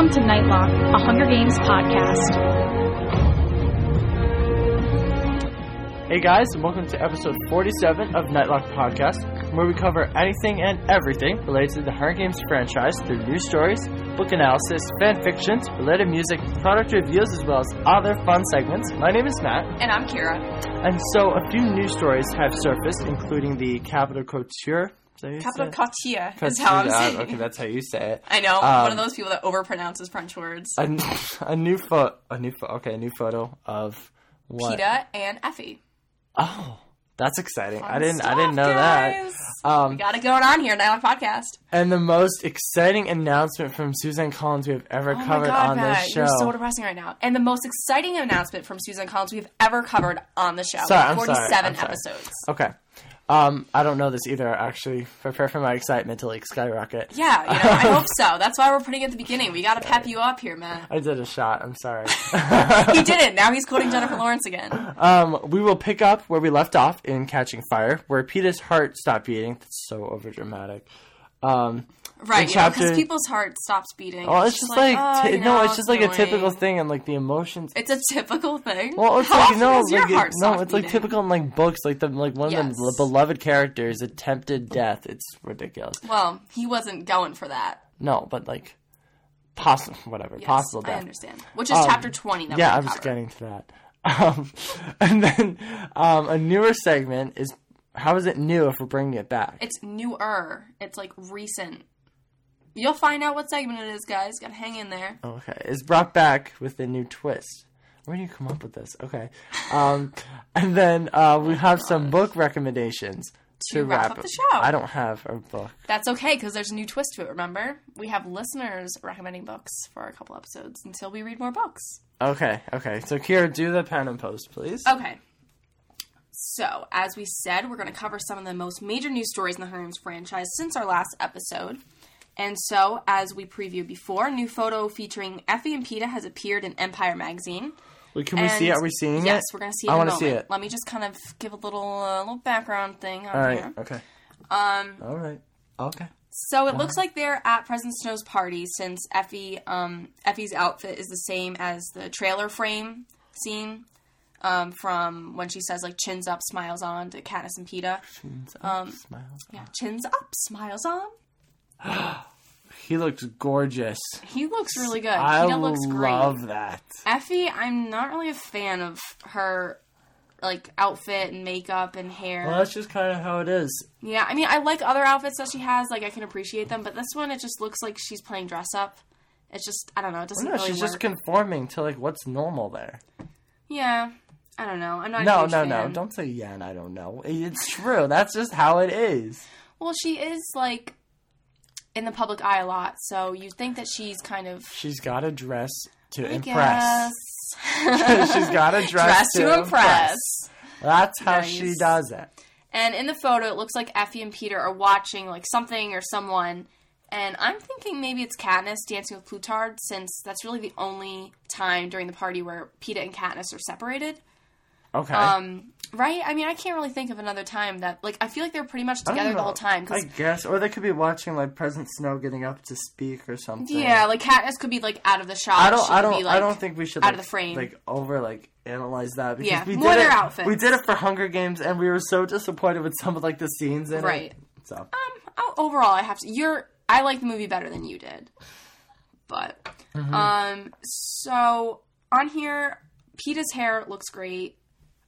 Welcome to Nightlock, a Hunger Games podcast. Hey guys, and welcome to episode 47 of Nightlock Podcast, where we cover anything and everything related to the Hunger Games franchise through news stories, book analysis, fan fictions, related music, product reviews, as well as other fun segments. My name is Matt, And I'm Kira. and so a few news stories have surfaced, including the Capitol Couture. That Capital it? Is how I'm saying. Okay, that's how you say it. I know Um, one of those people that overpronounces French words. A, a new photo, a new photo, okay, a new photo of what? Peeta and Effie. Oh, that's exciting. I didn't, I didn't know guys. that. Um, We got it going on here, Nightlock Podcast. And the most exciting announcement from Suzanne Collins we have ever Oh my covered god, on Matt, this show. you're so depressing right now. And the most exciting announcement from Susan Collins we've ever covered on the show. Sorry, I'm sorry, 47 I'm sorry. episodes. okay. Um, I don't know this either, actually. Prepare for my excitement to like skyrocket. Yeah, you know, I hope so. That's why we're putting it at the beginning. We got to pep you up here, man. I did a shot. I'm sorry. He did it. Now he's quoting Jennifer Lawrence again. um, we will pick up where we left off in Catching Fire, where Peeta's heart stopped beating. That's so overdramatic. Um, Right, In you know, because people's heart stops beating. oh, it's just like, oh, t- no, it's just like a typical thing, and like the emotions. It's a typical thing. Well, it's How like no, like it- no, it's like beating? typical in like books, like the like one Yes. of the beloved characters attempted death. It's ridiculous. Well, he wasn't going for that. No, but like possible, whatever, Yes, possible I understand. Which is Um, chapter 20 that yeah, I was getting to that. Um, and then um, a newer segment is how is it new if we're bringing it back? It's newer. It's like recent. You'll find out what segment it is, guys. Gotta hang in there. Okay, it's brought back with a new twist. Where do you come up with this? Okay, um, and then uh, we have some book recommendations to, To wrap up the show. I don't have a book. That's okay, because there's a new twist to it, remember? We have listeners recommending books for a couple episodes until we read more books. Okay, okay. So Kira, do the pen and post, please. Okay. So, as we said, we're going to cover some of the most major news stories in the Hunger Games franchise since our last episode. And so, as we previewed before, a new photo featuring Effie and Peeta has appeared in Empire magazine. Wait, can we see it? Are we seeing it? Yes, we're going to see it I wanna see it. Let me just kind of give a little uh, little background thing All right. here. Okay. Um, All right. Okay. so it looks like they're at President Snow's party since Effie um, Effie's outfit is the same as the trailer frame scene um, from when she says like chins up, smiles on to Katniss and Peeta. Um, Smiles. Yeah, chins up, smiles on. He looks gorgeous. He looks really good. I Peeta looks great. love that. Effie, I'm not really a fan of her like outfit and makeup and hair. Well, that's just kind of how it is. Yeah, I mean, I like other outfits that she has. Like, I can appreciate them, but this one, it just looks like she's playing dress up. It's just, I don't know. It doesn't No, really she's work. just conforming to like what's normal there. yeah, I don't know. I'm not. No, no, no. Don't say yeah, and I don't know. It's true. That's just how it is. Well, she is like in the public eye a lot, so you think that she's kind of She's got a dress to I impress. She's got a dress, dress to impress. That's how Nice. she does it. And in the photo, it looks like Effie and Peeta are watching like something or someone. And I'm thinking maybe it's Katniss dancing with Plutarch, since that's really the only time during the party where Peeta and Katniss are separated. Okay. Um, right? I mean, I can't really think of another time that like I feel like they're pretty much together the whole time. I guess, or they could be watching like President Snow getting up to speak or something. yeah, like Katniss could be like out of the shot. I don't. she I don't. Be, like, I don't think we should out like, of the frame. like over like analyze that because Yeah, we more did their it. outfits. We did it for Hunger Games, and we were so disappointed with some of like the scenes in Right. it. Right. So Um, overall, I have to. You're. I like the movie better than you did, but Mm-hmm. um. So on here, Peeta's hair looks great.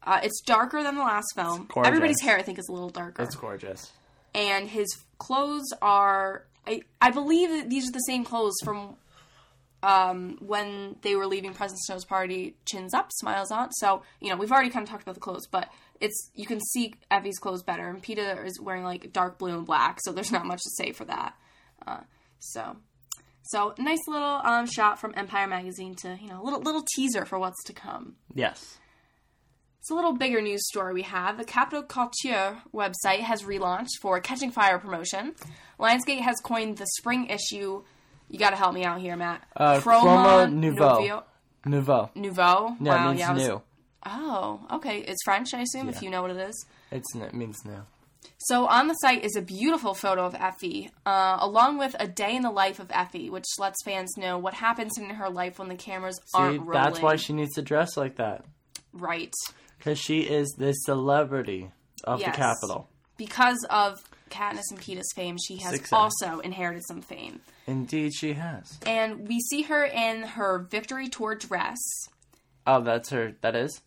Uh, it's darker than the last film. Everybody's hair, I think, is a little darker, it's gorgeous. and his clothes are. I I believe that these are the same clothes from. Um, when they were leaving President Snow's party, chins up, smiles on. So you know we've already kind of talked about the clothes, but it's you can see Effie's clothes better, and Peeta is wearing like dark blue and black, so there's not much to say for that. Uh, so, so nice little um, shot from Empire magazine to you know little little teaser for what's to come. Yes. It's a little bigger news story we have. The Capitol Couture website has relaunched for Catching Fire promotion. Lionsgate has coined the spring issue. You got to help me out here, Matt. Uh, Chroma Nouveau. Nouveau. Nouveau. Yeah, wow, it means yeah. Was- new. Oh, okay. It's French, I assume, if you know what it is. It's it means new. So on the site is a beautiful photo of Effie, uh, along with a day in the life of Effie, which lets fans know what happens in her life when the cameras See, aren't rolling. that's why she needs to dress like that. right Because she is the celebrity of Yes. the Capitol. because of Katniss and Peeta's fame. She has Success. also inherited some fame, Indeed, she has. and we see her in her victory tour dress. Oh, that's her. That is?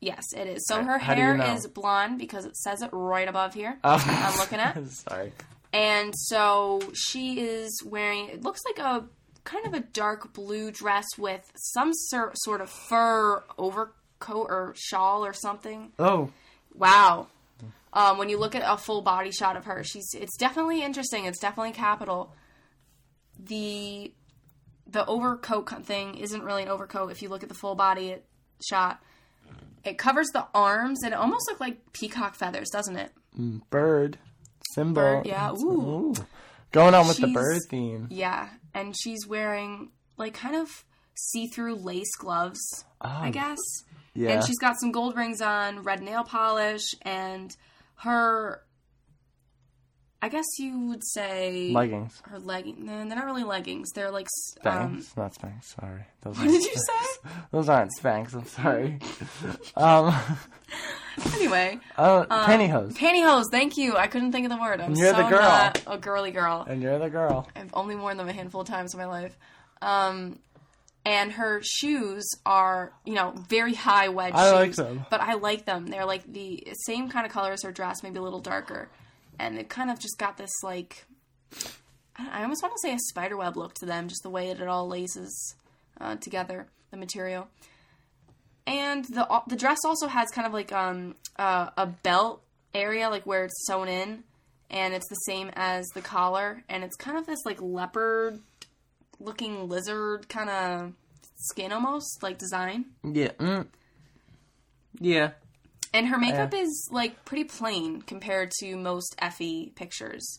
Yes, it is. So her do you hair know? is blonde because it says it right above here. Oh. I'm looking at. Sorry. And so she is wearing, it looks like a kind of a dark blue dress with some sor- sort of fur overcoat or shawl or something. Oh, Wow. Um, when you look at a full body shot of her, she's it's definitely interesting. It's definitely Capitol. The the overcoat thing isn't really an overcoat if you look at the full body shot. It covers the arms and it almost looks like peacock feathers, doesn't it? bird. Symbol. Bird, yeah. Ooh. Going on with the bird theme. Yeah, and she's wearing like kind of see-through lace gloves, I Oh, guess. Yeah. And she's got some gold rings on, red nail polish, and her I guess you would say leggings. her leggings. No, they're not really leggings. They're like s- um, Not Spanx. Sorry. Those what did you say? Those aren't Spanx. I'm sorry. um, anyway, uh, pantyhose. pantyhose. Thank you. I couldn't think of the word. I'm You're so the girl. not a girly girl. And you're the girl. I've only worn them a handful of times in my life. Um, and her shoes are, you know, very high wedge I like shoes. them. But I like them. They're like the same kind of color as her dress, maybe a little darker. And it kind of just got this, like, I I almost want to say a spiderweb look to them, just the way that it all laces uh, together, the material. And the the dress also has kind of like um uh, a belt area, like where it's sewn in, and it's the same as the collar, and it's kind of this like leopard looking lizard kind of skin almost like design. Yeah. Mm. Yeah. And her makeup is like pretty plain compared to most Effie pictures.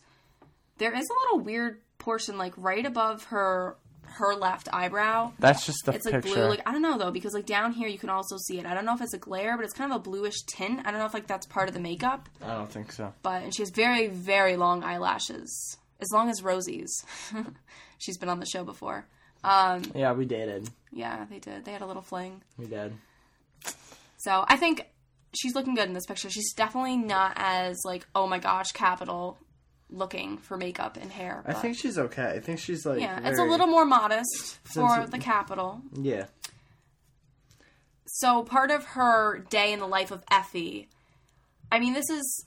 There is a little weird portion like right above her her left eyebrow. That's just the It's like picture. blue. Like I don't know though because like down here you can also see it. I don't know if it's a glare, but it's kind of a bluish tint. I don't know if like that's part of the makeup. I don't think so. But and she has very very long eyelashes, as long as Rosie's. She's been on the show before. Um, Yeah, we dated. yeah, they did. They had a little fling. We did. So I think she's looking good in this picture. She's definitely not as like oh my gosh Capitol looking for makeup and hair. I think she's okay. I think she's like. yeah, it's a little more modest for the Capitol. Yeah. So part of her day in the life of Effie. I mean, this is.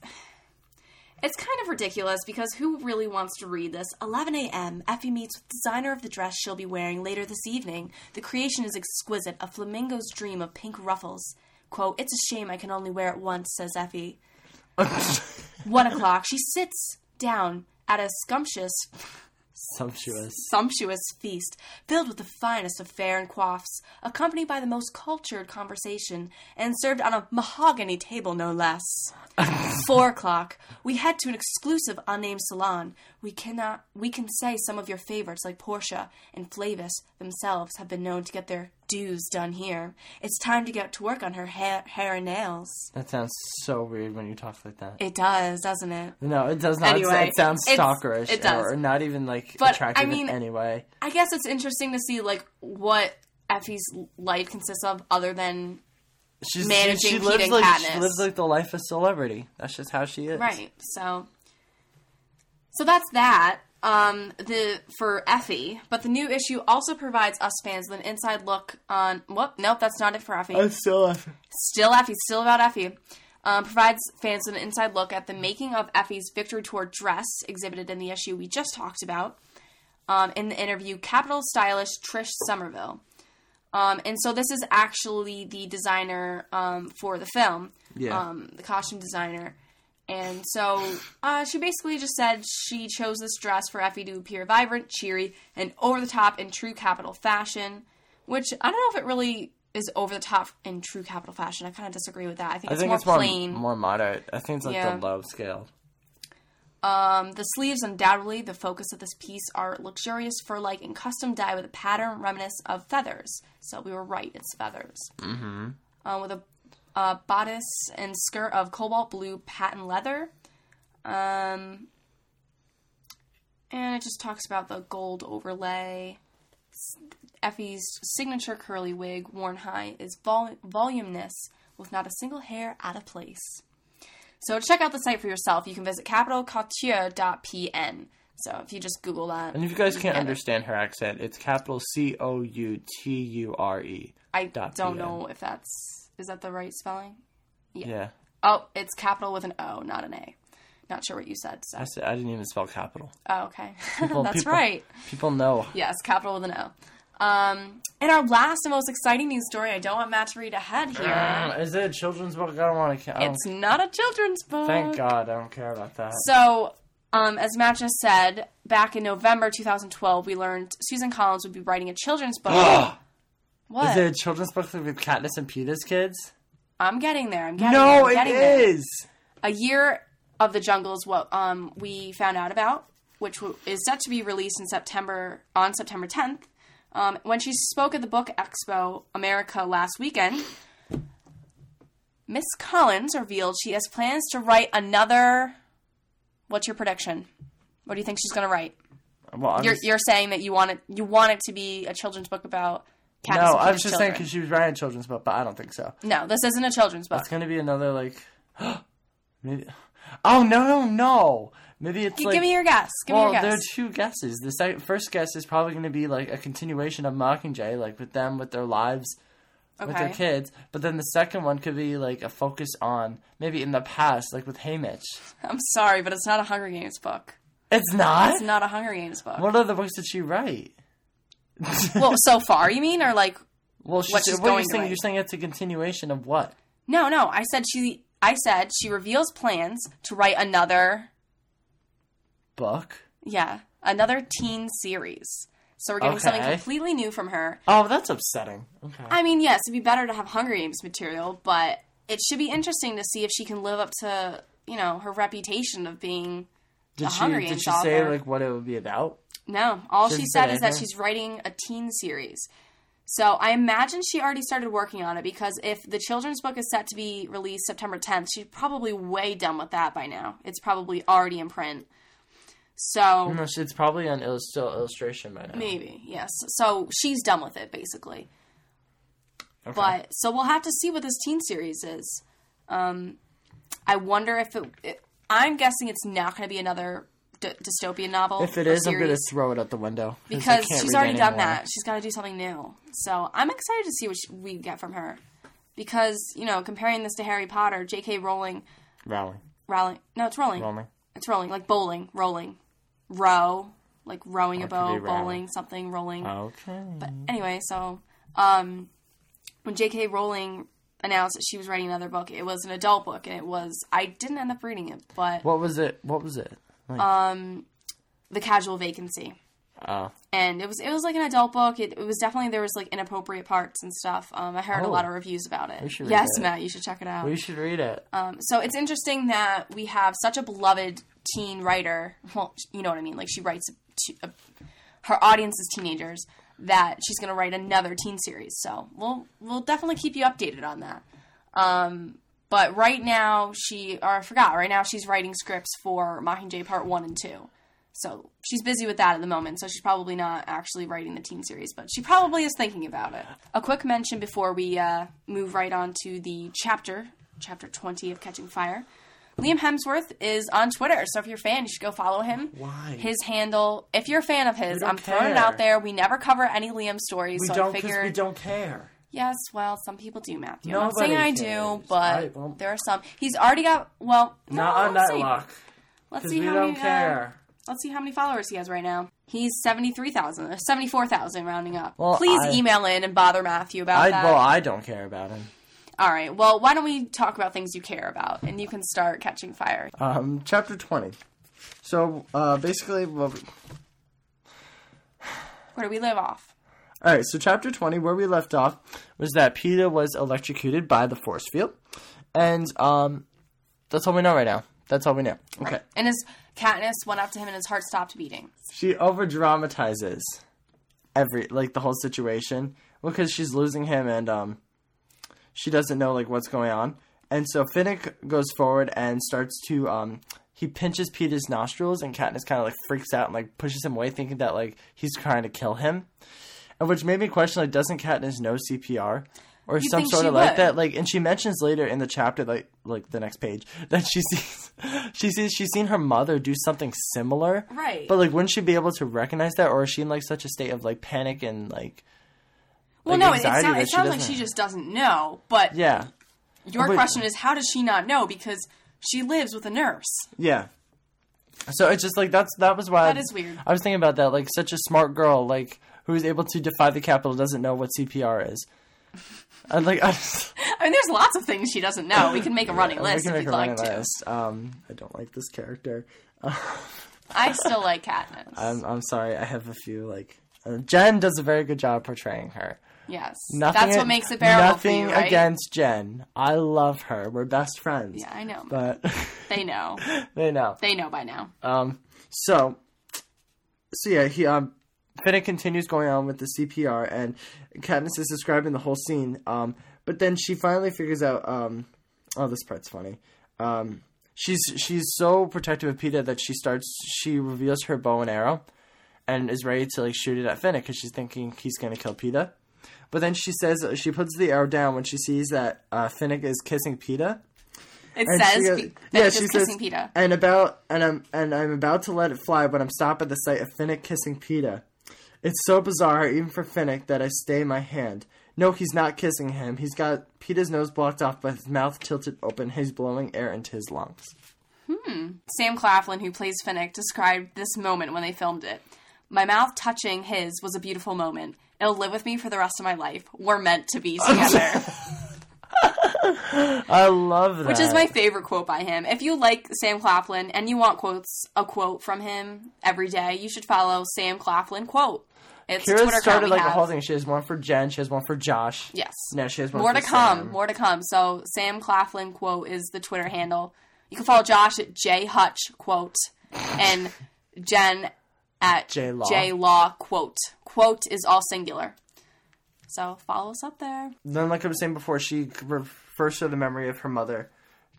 It's kind of ridiculous because who really wants to read this? 11 a.m. Effie meets with designer of the dress she'll be wearing later this evening. The creation is exquisite, a flamingo's dream of pink ruffles. Quote, It's a shame I can only wear it once, says Effie. One o'clock, she sits down at a scrumptious Sumptuous. sumptuous feast filled with the finest of fare and coifs, accompanied by the most cultured conversation, and served on a mahogany table, no less. Four o'clock, we head to an exclusive unnamed salon. We cannot, we can say some of your favorites like Portia and Flavius themselves have been known to get their dues done here. It's time to get to work on her hair, hair and nails. That sounds so weird when you talk like that. It does, doesn't it? No, it does not. Anyway, it sounds it's- stalkerish. it does. Or not even like But, attractive I mean- in any way. I guess it's interesting to see like what Effie's life consists of, other than She's, managing she, she Pete lives and like she lives like the life of celebrity. That's just how she is. right. So, so that's that. Um, the for Effie, but the new issue also provides us fans with an inside look on. Whoop, nope, that's not it for Effie. I still. Still Effie, still about Effie. Um, provides fans with an inside look at the making of Effie's Victory Tour dress exhibited in the issue we just talked about. Um, in the interview, Capitol stylist Trish Somerville. Um, and so this is actually the designer um, for the film, Yeah. um, the costume designer. And so uh, she basically just said she chose this dress for Effie to appear vibrant, cheery, and over the top in true Capitol fashion. Which I don't know if it really is over the top in true Capitol fashion. I kind of disagree with that. I think I it's think more it's more plain. more moderate. I think it's like Yeah. the low scale. Um, the sleeves, undoubtedly, the focus of this piece are luxurious fur-like and custom dye with a pattern reminiscent of feathers. So we were right; it's feathers. Mm-hmm. Uh, with a uh, bodice and skirt of cobalt blue patent leather. Um, and it just talks about the gold overlay. Effie's signature curly wig, worn high, is vol- voluminous with not a single hair out of place. So check out the site for yourself, you can visit capitolcouture.pn. So if you just Google that, And if you guys can't get it. understand her accent, it's capital C O U T U R E. I don't know if that's is that the right spelling. Yeah. yeah. Oh, it's capital with an O, not an A. Not sure what you said. So. I said I didn't even spell capital. Oh, okay. People- That's people- right. People know. Yes, capital with an O. Um, and our last and most exciting news story, I don't want Matt to read ahead here. Is it a children's book? I don't want to. Don't, It's not a children's book. thank God, I don't care about that. So, um, as Matt just said, back in November 2012, we learned Susan Collins would be writing a children's book. what? Is it a children's book with Katniss and Peeta's kids? I'm getting there. I'm getting there. No, I'm it there. is. A Year of the Jungle is what um, we found out about, which is set to be released in September on September 10th. Um, when she spoke at the Book Expo America last weekend, Miss Collins revealed she has plans to write another. What's your prediction? What do you think she's going to write? Well, You're, just- you're saying that you want it. You want it to be a children's book about. No, I was just saying because she was writing a children's book, but I don't think so. No, this isn't a children's book. It's gonna be another like, maybe. Oh no no no! Maybe it's G- like. Give me your guess. Give well, me your there are two guesses. The second, first guess is probably going to be like a continuation of Mockingjay, like with them with their lives with their kids. But then the second one could be like a focus on maybe in the past, like with Haymitch. I'm sorry, but it's not a Hunger Games book. It's not. It's not a Hunger Games book. What other books did she write? well, so far, you mean, or like? Well, she what she's what are you're saying, you're saying it's a continuation of what? No, no. I said she. I said she reveals plans to write another. Book? Yeah, another teen series. So we're getting something completely new from her. Oh, that's upsetting. Okay. I mean, yes, it'd be better to have Hunger Games material, but it should be interesting to see if she can live up to you know her reputation of being. did the she Hunger did Games she say like what it would be about? No, all She she said is that she's writing a teen series. So I imagine she already started working on it because if the children's book is set to be released September 10th, she's probably way done with that by now. It's probably already in print. So No, it's probably on illus- still illustration by now. maybe, yes. So she's done with it basically. Okay. But so we'll have to see what this teen series is. Um, I wonder if it, it. I'm guessing it's not going to be another d- dystopian novel. if it is, or is, I'm gonna throw it out the window 'cause because she's read already done anymore. that. She's got to do something new. So I'm excited to see what sh we get from her. Because you know, comparing this to Harry Potter, J.K. Rowling, Rowling, Rowling, no, it's Rowling. Rowling. It's rolling like bowling, rolling, row, like rowing a Or it could boat, be bowling something, rolling. Okay. But anyway, so um, when J.K. Rowling announced that she was writing another book, it was an adult book, and it was I didn't end up reading it, but what was it? What was it? Like, um, the Casual Vacancy. oh, and it was it was like an adult book. It, it was definitely there was like inappropriate parts and stuff. Um, I heard a Oh. lot of reviews about it. We should read Yes, it. Matt, you should check it out. we should read it. Um, so it's interesting that we have such a beloved teen writer. Well, you know what I mean. Like she writes to, uh, her audience is teenagers. That she's going to write another teen series. So we'll we'll definitely keep you updated on that. Um, but right now she or I forgot. Right now she's writing scripts for Mockingjay Part One and Two. So she's busy with that at the moment, so she's probably not actually writing the teen series, but she probably is thinking about it. A quick mention before we uh, move right on to the chapter, chapter 20 of Catching Fire. Liam Hemsworth is on Twitter, so if you're a fan, you should go follow him. Why? His handle, if you're a fan of his, I'm throwing it out there. We never cover any Liam stories, we so don't I figured. we don't care. Yes, well, some people do, Matthew. I'm not saying Nobody I do, but I there are some. He's already got, well, Not on that see. luck. Let's see we how don't many, uh. Let's see how many followers he has right now. He's 73,000, 74,000 rounding up. Well, Please I- email in and bother Matthew about I that. well, I don't care about him. All right. Well, why don't we talk about things you care about and you can start catching fire. Um, chapter twenty. So uh, basically, well, Where do we live off? All right, so chapter 20, where we left off, was that Peeta was electrocuted by the force field. And um, that's all we know right now. That's all we know. Okay. And his Katniss went up to him and his heart stopped beating. She over dramatizes every, like, the whole situation because she's losing him and um, she doesn't know, like, what's going on. And so Finnick goes forward and starts to um, he pinches Peeta's nostrils, and Katniss kind of like freaks out and like pushes him away, thinking that like he's trying to kill him, and which made me question like, doesn't Katniss know CPR? Or You'd some sort of like would. that, like, and she mentions later in the chapter, like, like the next page, that she sees, she sees, she's seen her mother do something similar, Right. But like, wouldn't she be able to recognize that, or is she in like such a state of like panic and like, well, like, no, it, it, sound, it sounds like she just doesn't know. But yeah, your But- question is, how does she not know? Because she lives with a nurse. Yeah. So it's just like that's that was why That is weird. I was thinking about that. Like such a smart girl, like who is able to defy the Capitol, doesn't know what CPR is. And like I, I mean, there's lots of things she doesn't know. We can make a running list if you'd like to. list. Um, I don't like this character. I still like Katniss. I'm I'm sorry. I have a few like uh, Jen does a very good job portraying her. yes, Nothing. that's what makes it bearable Nothing you, right? against Jen. I love her. We're best friends. Yeah, I know. But They know. they know. They know by now. Um, so, so yeah, he um, Finnick continues going on with the CPR, and Katniss is describing the whole scene. Um, but then she finally figures out. Um, oh, this part's funny. Um, she's she's so protective of Peeta that she starts. She reveals her bow and arrow, and is ready to like shoot it at Finnick because she's thinking he's gonna kill Peeta. But then she says she puts the arrow down when she sees that uh, Finnick is kissing Peeta. It And says she goes- yeah, Finnick she says, kissing Peeta. and about and I'm and I'm about to let it fly, but I'm stopped at the sight of Finnick kissing Peeta. It's so bizarre, even for Finnick, that I stay my hand. No, he's not kissing him. He's got Peeta's nose blocked off, but his mouth tilted open. He's blowing air into his lungs. Hmm. Sam Claflin, who plays Finnick, described this moment when they filmed it. My mouth touching his was a beautiful moment. It'll live with me for the rest of my life. We're meant to be together. I love that. Which is my favorite quote by him. If you like Sam Claflin and you want quotes, a quote from him every day, you should follow Sam Claflin quote. It's a Kira Twitter started like a whole thing. She has one for Jen. She has one for Josh. Yes. Now she has one More to come. Sam. More to come. So Sam Claflin quote is the Twitter handle. You can follow Josh at J Hutch quote and Jen at J Law. J Law quote. Quote is all singular. So follow us up there. Then, like I was saying before, she refers to the memory of her mother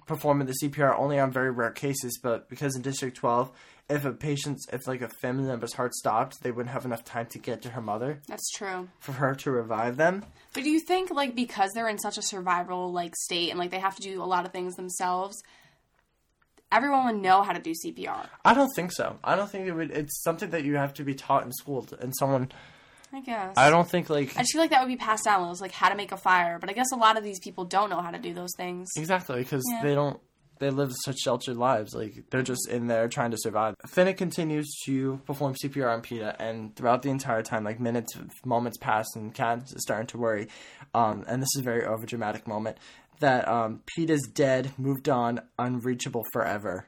performing the CPR only on very rare cases, but because in District 12, if a patient's, if like a family member's heart stopped, they wouldn't have enough time to get to her mother That's true. for her to revive them. But do you think like because they're in such a survival like state and like they have to do a lot of things themselves, everyone would know how to do CPR? I don't think so. I don't think it would. It's something that you have to be taught in school, and someone. I guess. I don't think like I just feel like that would be passed down. It was like how to make a fire, but I guess a lot of these people don't know how to do those things. Exactly, because Yeah. they don't. They live such sheltered lives. Like they're just in there trying to survive. Finnick continues to perform CPR on Peeta, and throughout the entire time, like minutes, moments pass, and Kat is starting to worry. Um, and this is a very overdramatic moment that um, Peeta's dead, moved on, unreachable forever.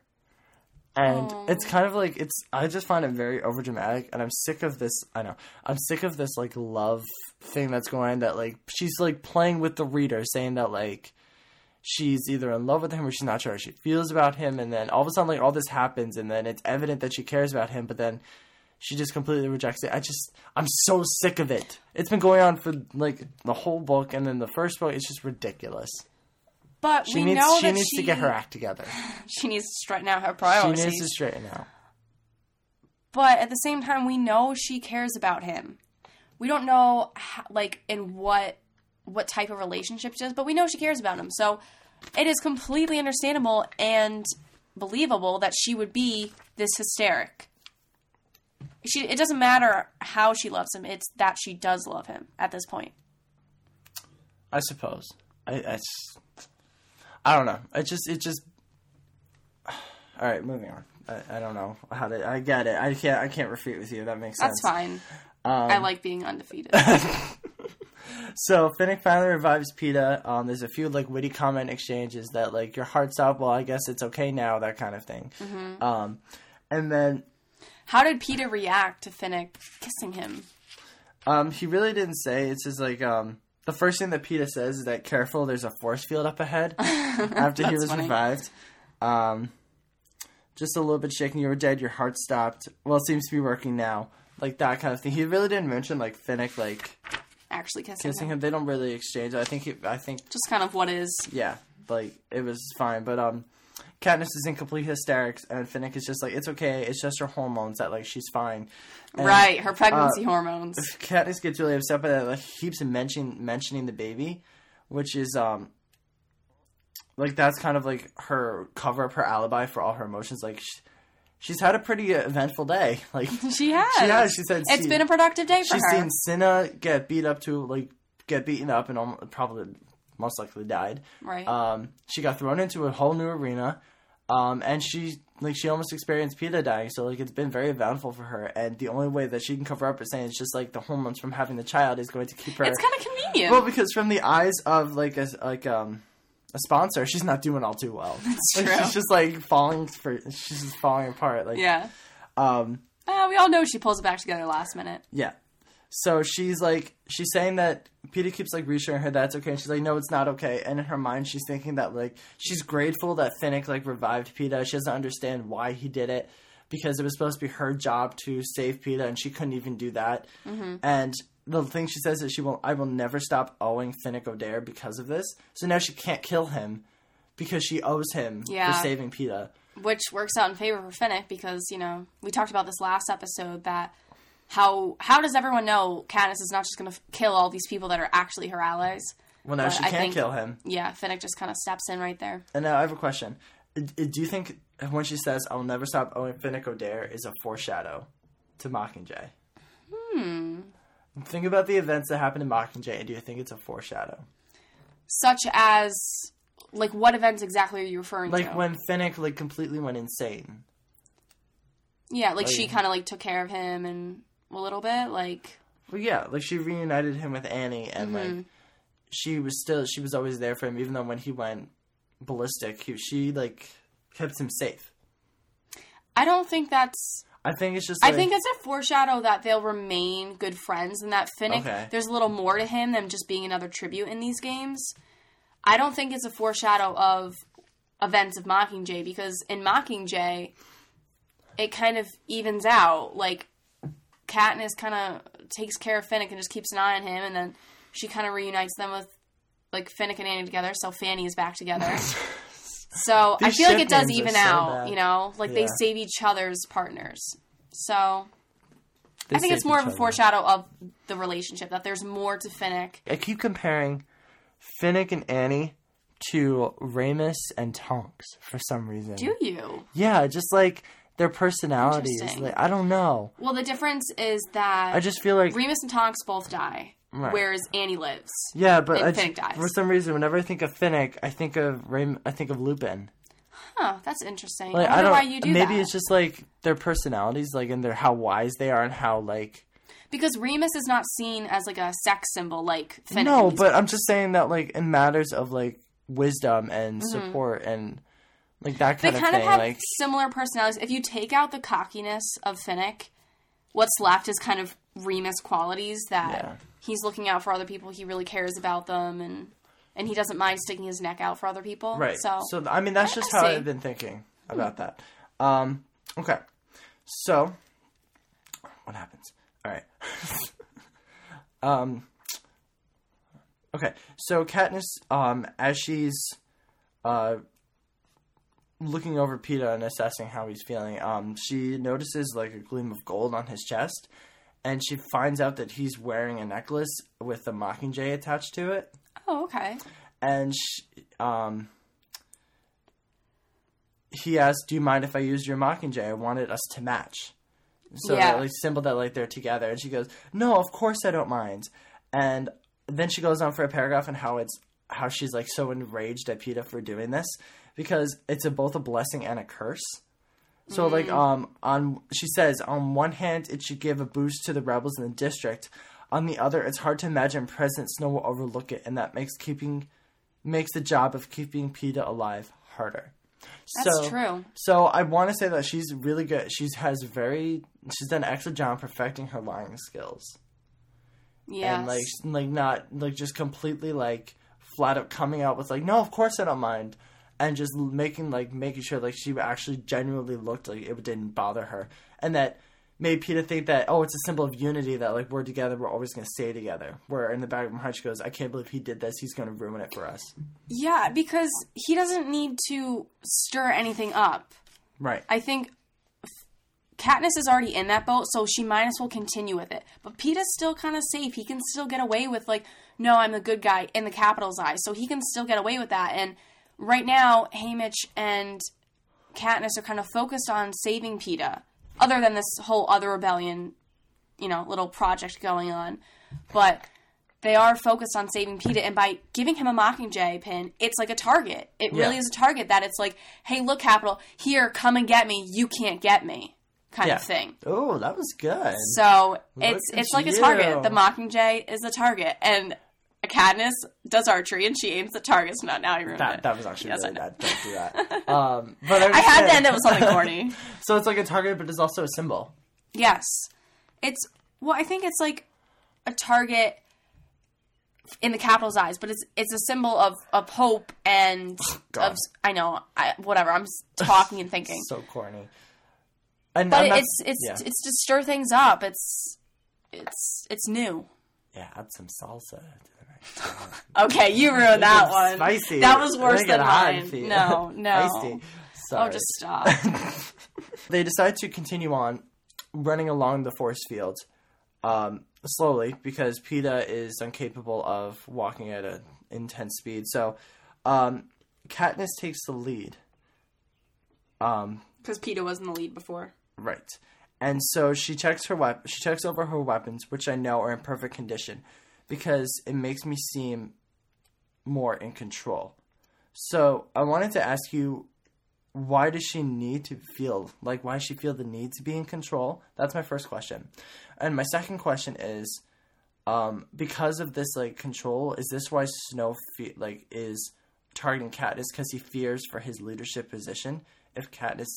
And it's kind of like it's. I just find it very overdramatic, and I'm sick of this. I know I'm sick of this like love thing that's going on. That like she's like playing with the reader, saying that like she's either in love with him or she's not sure how she feels about him, and then all of a sudden like all this happens, and then it's evident that she cares about him, but then she just completely rejects it. I just I'm so sick of it. It's been going on for like the whole book, and then the first book. It's just ridiculous. But She we needs know she needs she, to get her act together. She needs to straighten out her priorities. She needs to straighten out. but at the same time, we know she cares about him. We don't know how, like in what what type of relationship she does, but we know she cares about him. So it is completely understandable and believable that she would be this hysteric. She it doesn't matter how she loves him; it's that she does love him at this point. I suppose. I I, I don't know. It just it just. All right, moving on. I, I don't know how to. I get it. I can't. I can't refute with you. That makes sense. That's fine. Um, I like being undefeated. So Finnick finally revives Peeta. Um, there's a few like witty comment exchanges that like your heart's out. Well, I guess it's okay now. That kind of thing. Mm-hmm. Um, and then How did Peeta react to Finnick kissing him? um, he really didn't say. It's just like um, the first thing that Peeta says is that careful, there's a force field up ahead. after he was funny. revived. Um, just a little bit shaking. You were dead. Your heart stopped. Well, it seems to be working now. Like that kind of thing. He really didn't mention like Finnick like Actually kissing, kissing him. him. They don't really exchange. I think. He, I think. Just kind of what is. Yeah. like it was fine. But um, Katniss is in complete hysterics, and Finnick is just like, it's okay, it's just her hormones that like she's fine. And, right, her pregnancy uh, hormones. Katniss gets really upset by that. Like, he keeps mentioning mentioning the baby, which is um, like that's kind of like her cover up her alibi for all her emotions. Like, sh she's had a pretty eventful day. Like, She has. She has. She said It's she- been a productive day for she's her. seen Cinna get beat up to like get beaten up and almost, probably most likely died. Right. Um, she got thrown into a whole new arena, um, and she like she almost experienced Peeta dying. So like it's been very eventful for her, and the only way that she can cover up is saying it's just like the hormones from having the child is going to keep her. it's kind of convenient. well because from the eyes of like a like um. A sponsor, she's not doing all too well. That's Like, true. she's just like falling for. She's just falling apart. Like yeah. Um, Uh, we all know she pulls it back together last minute. yeah. So she's like, she's saying that Peeta keeps like reassuring her that's okay, and she's like, no, it's not okay. And in her mind, she's thinking that like she's grateful that Finnick like revived Peeta. She doesn't understand why he did it because it was supposed to be her job to save Peeta, and she couldn't even do that. And the thing she says is she will, I will never stop owing Finnick Odair because of this. So now she can't kill him because she owes him Yeah. for saving Peeta. which works out in favor for Finnick because you know we talked about this last episode that how how does everyone know Katniss is not just going to kill all these people that are actually her allies? Well, now But she can't think- kill him. Yeah, Finnick just kind of steps in right there. And now I have a question. Do you think when she says "I'll never stop owing Finnick Odair" is a foreshadow to Mockingjay? Hmm. Think about the events that happened in Mockingjay, and do you think it's a foreshadow? Such as like what events exactly are you referring Like to? Like when Finnick like completely went insane. yeah, like she kind of like took care of him and a little bit like Well, yeah, like she reunited him with Annie, and Mm-hmm. like she was still she was always there for him, even though when he went ballistic, he, she like kept him safe. I don't think that's I think it's just. I think it's a foreshadow that they'll remain good friends and that Finnick, Okay. there's a little more to him than just being another tribute in these games. I don't think it's a foreshadow of events of Mockingjay because in Mockingjay, it kind of evens out. Like, Katniss kind of takes care of Finnick and just keeps an eye on him, and then she kind of reunites them with, like, Finnick and Annie together, so Fanny is back together. So I feel like it does even so out, bad. you know? Like, they save each other's partners. So they I think it's more of a other. foreshadow of the relationship that there's more to Finnick. I keep comparing Finnick and Annie to Remus and Tonks for some reason. Do you? Yeah, just like their personalities. Like I don't know. Well, the difference is that I just feel like Remus and Tonks both die, Right. whereas Annie lives. yeah, but I Finnick dies. for some reason, whenever I think of Finnick, I think of Ram. I think of Lupin. Huh, that's interesting. Like I wonder don't. why you do that. maybe that. it's just like their personalities, like and their how wise they are and how like. because Remus is not seen as like a sex symbol like Finnick. no, but I'm just saying that like in matters of like wisdom and support and like that Mm-hmm. they kind of kind of thing. have like similar personalities. If you take out the cockiness of Finnick, what's left is kind of Remus qualities that Yeah. he's looking out for other people. He really cares about them, and and he doesn't mind sticking his neck out for other people. Right. So, So, I mean, that's just I how see. Hmm. I've been thinking about that. Um, okay. So, what happens? All right. um, okay. So, Katniss, um, as she's uh, looking over Peeta and assessing how he's feeling, um, she notices like a gleam of gold on his chest. And she finds out that he's wearing a necklace with a mockingjay attached to it oh, okay. and sh um, he asks, "Do you mind if I use your mockingjay? I wanted us to match." So Yeah. like symbol that like they're together, and she goes, "No, of course I don't mind." And then she goes on for a paragraph on how it's how she's like so enraged at Peeta for doing this because it's a, both a blessing and a curse. So like um on she says on one hand it should give a boost to the rebels in the district, on the other it's hard to imagine President Snow will overlook it, and that makes keeping makes the job of keeping Peeta alive harder. That's so, true. So I want to say that she's really good. She's has very she's done an excellent job perfecting her lying skills Yes. and like like not like just completely like flat out coming out with like no of course I don't mind and just making like making sure like she actually genuinely looked like it didn't bother her and that made Peeta think that oh, it's a symbol of unity that like we're together, we're always gonna stay together. Where in the back of my heart she goes, I can't believe he did this. He's gonna ruin it for us. Yeah, because he doesn't need to stir anything up. Right. I think Katniss is already in that boat, so she might as well continue with it. But Peeta's still kind of safe. He can still get away with like, no, I'm the good guy in the Capitol's eyes, so he can still get away with that. And right now, Haymitch and Katniss are kind of focused on saving Peeta, other than this whole other rebellion, you know, little project going on. But they are focused on saving Peeta, and by giving him a Mockingjay pin, it's like a target. It really is a target that it's like, hey, look, Capitol, here, come and get me. You can't get me, kind yeah. of thing. Oh, that was good. So it's it's like a target. The Mockingjay is a target, and Katniss does archery, and she aims at targets. Not now, I ruined that it. that was actually Yes, really I bad. Don't do that. um, but I had to end it with something corny. So it's like a target, but it's also a symbol. Yes. It's well, I think it's like a target in the Capitol's eyes, but it's it's a symbol of of hope and God. of I know, I whatever. I'm talking and thinking. So corny. And but not- it's it's yeah. it's to stir things up. It's it's it's new. yeah, add some salsa. to the. Okay, you ruined that one. Spicy. That was worse than mine. No, no. Feisty. Sorry. Oh, just stop. they decide to continue on running along the force field um, slowly because Peeta is incapable of walking at an intense speed. So um, Katniss takes the lead. Um, Because Peeta was in the lead before. right. And so she checks her wep- she checks over her weapons, which I know are in perfect condition, because it makes me seem more in control. So I wanted to ask you, why does she need to feel like why does she feel the need to be in control? That's my first question, and my second question is, um, because of this like control, is this why Snow fe- like is targeting Katniss because he fears for his leadership position? If Katniss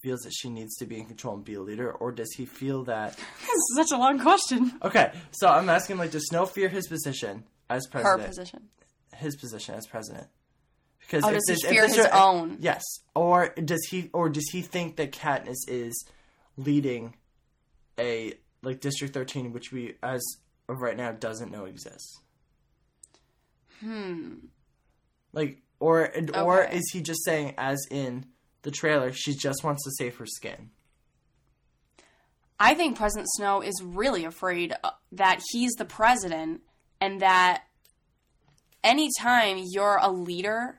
feels that she needs to be in control and be a leader, or does he feel that? This is such a long question. Okay, so I'm asking like, does Snow fear his position as president? Her position. his position as president. Because Oh, if does he this- if fear his are- own? Yes, or does he, or does he think that Katniss is leading a like District Thirteen, which we as of right now doesn't know exists? Hmm. Like, or or Okay. is he just saying, as in the trailer, she just wants to save her skin? I think President Snow is really afraid uh, that he's the president and that anytime you're a leader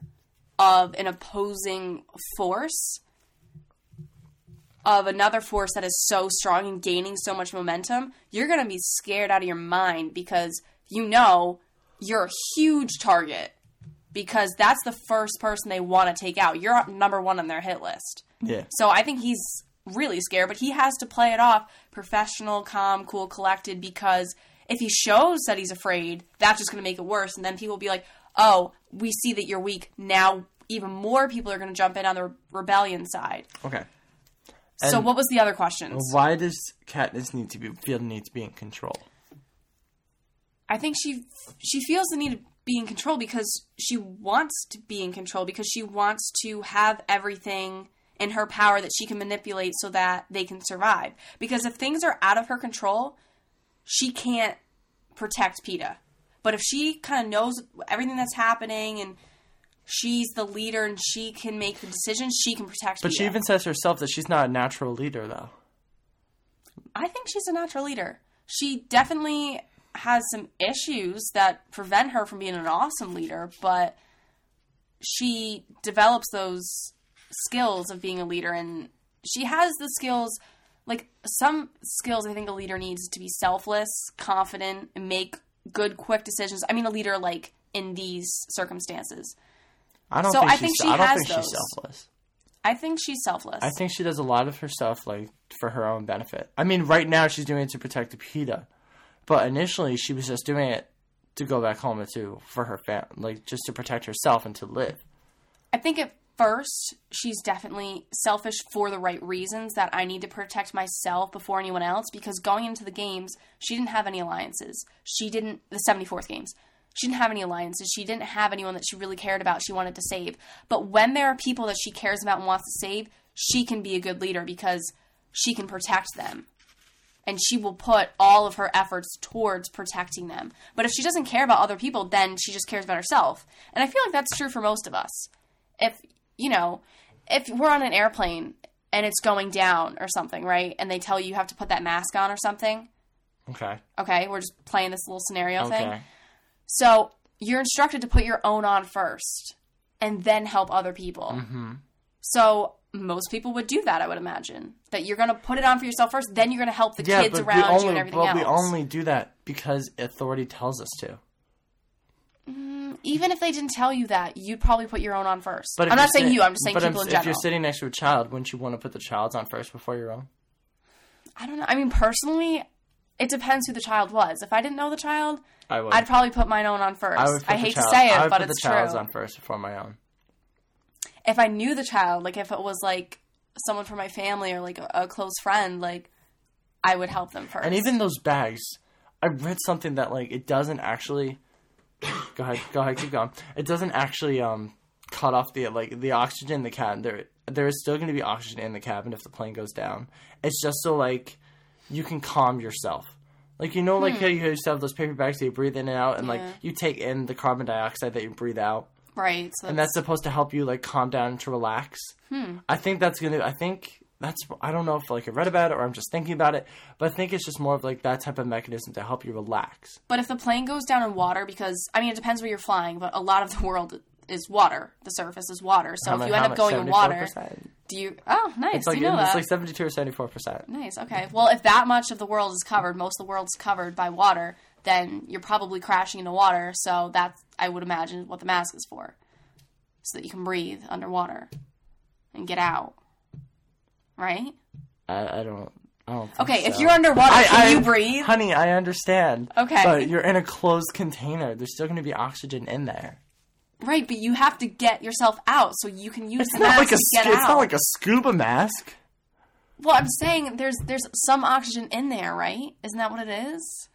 of an opposing force, of another force that is so strong and gaining so much momentum, you're going to be scared out of your mind because you know you're a huge target because that's the first person they want to take out. You're number one on their hit list. Yeah. So I think he's really scared, but he has to play it off professional, calm, cool, collected because if he shows that he's afraid, that's just going to make it worse. And then people will be like, oh, we see that you're weak. Now even more people are going to jump in on the rebellion side. Okay. so what was the other question? Why does Katniss need to be feel the need to be in control? I think she she feels the need to be in control because she wants to be in control because she wants to have everything in her power that she can manipulate so that they can survive. Because if things are out of her control, she can't protect Peeta. But if she kind of knows everything that's happening and she's the leader and she can make the decisions, she can protect But she even says herself that she's not a natural leader, though. I think she's a natural leader. She definitely has some issues that prevent her from being an awesome leader, but she develops those skills of being a leader and she has the skills like some skills I think a leader needs to be selfless, confident, and make good quick decisions. I mean a leader like in these circumstances. I don't So think I think she I don't has think she's selfless. I think she's selfless. I think she does a lot of her stuff like for her own benefit. I mean, right now she's doing it to protect the Peeta, but initially she was just doing it to go back home and to for her fam, like just to protect herself and to live. I think at first she's definitely selfish for the right reasons that I need to protect myself before anyone else because going into the games, she didn't have any alliances. She didn't the 74th games. She didn't have any alliances. She didn't have anyone that she really cared about she wanted to save. But when there are people that she cares about and wants to save, she can be a good leader because she can protect them. And she will put all of her efforts towards protecting them. But if she doesn't care about other people, then she just cares about herself. And I feel like that's true for most of us. If, you know, if we're on an airplane and it's going down or something, right? And they tell you you have to put that mask on or something. Okay. Okay, we're just playing this little scenario thing. Okay. So you're instructed to put your own on first and then help other people. Mm-hmm. So most people would do that, I would imagine. That you're going to put it on for yourself first, then you're going to help the Yeah, kids around only, you and everything but else. we only do that because authority tells us to. Mm, even if they didn't tell you that, you'd probably put your own on first. But I'm not saying sit- you, I'm just saying but people I'm- in If you're sitting next to a child, wouldn't you want to put the child's on first before your own? I don't know. I mean, personally, it depends who the child was. If I didn't know the child, I would. I'd probably put mine own on first. I would. Put I hate child, to say it, I it, would but put it's the child's true. on first before my own. If I knew the child, like if it was like someone from my family or like a, a close friend, like I would help them first. And even those bags, I read something that like it doesn't actually. go ahead, go ahead, keep going. It doesn't actually um cut off the like the oxygen in the cabin. There, there is still going to be oxygen in the cabin if the plane goes down. It's just so like you can calm yourself. Like you know, like how you used to have those paper bags that you breathe in and out, and Hmm. Yeah. like you take in the carbon dioxide that you breathe out. Right, so and that's supposed to help you like calm down to relax. Hmm. I think that's gonna. I think that's. I don't know if like I read about it or I'm just thinking about it, but I think it's just more of like that type of mechanism to help you relax. But if the plane goes down in water, because I mean, it depends where you're flying, but a lot of the world is water. The surface is water. So How if you end up much? going in water, do you? Oh, nice. It's like you know it's that. like seventy two or seventy four percent. nice. Okay. Well, if that much of the world is covered, most of the world's covered by water, then you're probably crashing into water. So that's I would imagine what the mask is for, so that you can breathe underwater and get out. Right. I, I don't. I don't. Think Okay. If you're underwater, I- can I- you breathe? honey? I understand. Okay. but you're in a closed container. There's still going to be oxygen in there. Right, but you have to get yourself out so you can use It's the not mask like a. to get It's out. not like a scuba mask. Well, I'm saying there's there's some oxygen in there, right? Isn't that what it is?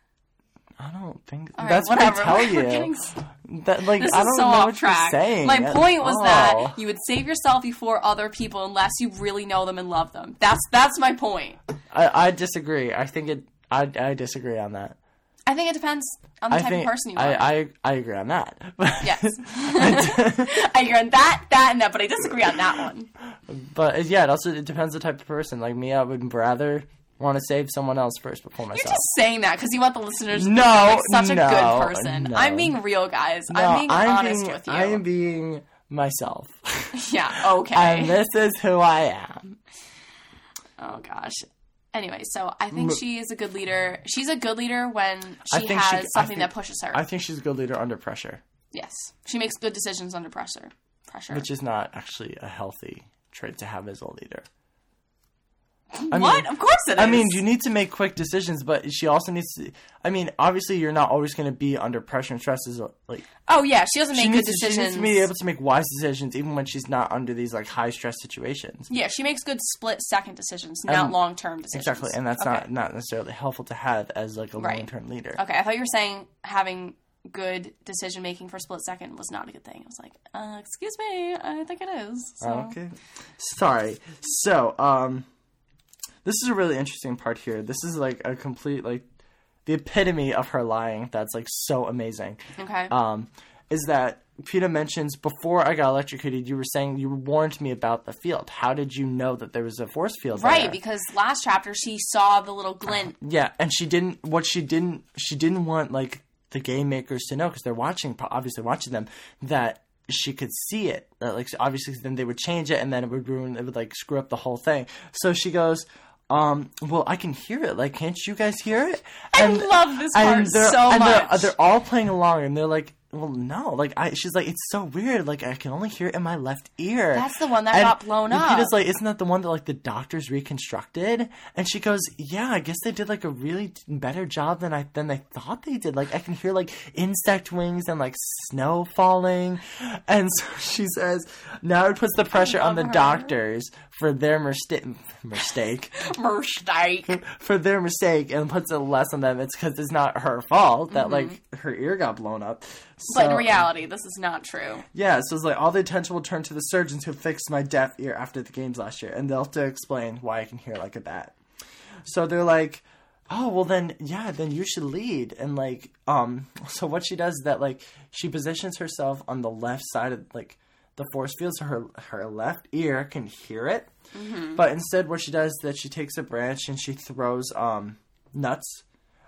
I don't think All right, that's whatever. what I tell you. That like This I don't so know what track. you're saying. My point was Oh. that you would save yourself before other people unless you really know them and love them. That's that's my point. I, I disagree. I think it. I, I disagree on that. I think it depends on the I type of person you are. I I agree on that. yes, I agree on that, that, and that, but I disagree on that one. but yeah, it also it depends the type of person. Like me, I would rather want to save someone else first before myself. You're just saying that because you want the listeners to No, think you're like such a no, good person. no. I'm being real, guys. No, I'm being honest being, with you. I am being myself, yeah. Okay. and this is who I am. Oh gosh. Anyway, so I think she is a good leader. She's a good leader when she has she- something think- that pushes her. I think she's a good leader under pressure, yes, she makes good decisions under pressure. Pressure. which is not actually a healthy trait to have as a leader. I what? mean- of course it is. I mean, you need to make quick decisions, but she also needs to. I mean, obviously, you're not always going to be under pressure and stress. Is like oh yeah, she doesn't she make good needs, to, she decisions. needs to be able to make wise decisions, even when she's not under these like high stress situations. yeah, she makes good split second decisions, not Um, long term decisions. Exactly, and that's Okay. not not necessarily helpful to have as like a Right. long term leader. Okay, I thought you were saying having good decision making for split second was not a good thing. I was like, uh, excuse me, I think it is. So. Okay. Sorry. So, um, this is a really interesting part here. This is like a complete like the epitome of her lying. That's like so amazing. Okay. Um, is that Peeta mentions before I got electrocuted, you were saying you warned me about the field. How did you know that there was a force field? right, there? because last chapter she saw the little glint. Yeah, and she didn't. What she didn't. She didn't want like the game makers to know because they're watching, obviously watching them, that she could see it. That, like obviously, then they would change it, and then it would ruin. It would like screw up the whole thing. So she goes. Um. Well, I can hear it. Like, can't you guys hear it? I love this part they're, so and They're, they're all playing along, and they're like, "Well, no." Like, I. She's like, "It's so weird. Like, I can only hear it in my left ear." That's the one that And got blown up. Peeta's like, isn't that the one that like the doctors reconstructed? And she goes, yeah, I guess they did like a really better job than I than they thought they did. Like I can hear like insect wings and like snow falling, and so she says, now it puts the pressure on the her. doctors for their mistake, mistake, Mistake. for their mistake, and puts it less on them. It's because it's not her fault that like mm-hmm. her ear got blown up. Mm-hmm. But in reality, this is not true. yeah, so it's like all the attention will turn to the surgeons who fixed my deaf ear after the games last year, and they'll have to explain why I can hear like a bat. So they're like, oh well then yeah then you should lead and like um so what she does is that like she positions herself on the left side of like the force field so her her left ear can hear it but instead what she does is that she takes a branch and she throws um nuts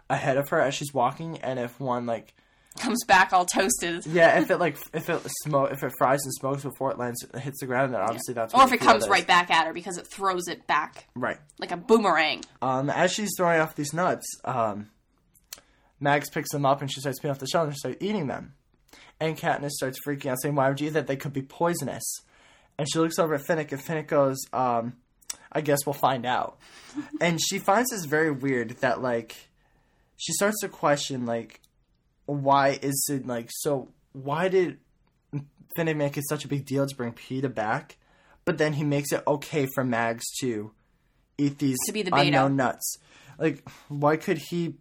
ahead of her as she's walking and if one like Comes back all toasted. yeah if it like if it smoke if it fries and smokes before it lands it hits the ground then obviously that's Or if it comes right back at her because it throws it back right like a boomerang. Um, as she's throwing off these nuts, um, Mags picks them up and she starts peeling off the shell and she starts eating them. And Katniss starts freaking out, saying, "Why would you eat that? They could be poisonous." And she looks over at Finnick, and Finnick goes, um, "I guess we'll find out." and she finds this very weird that like she starts to question like why is it like so why did Finnick make it such a big deal to bring Peeta back, but then he makes it okay for Mags to eat these To be the beta. unknown nuts. Like, why could he?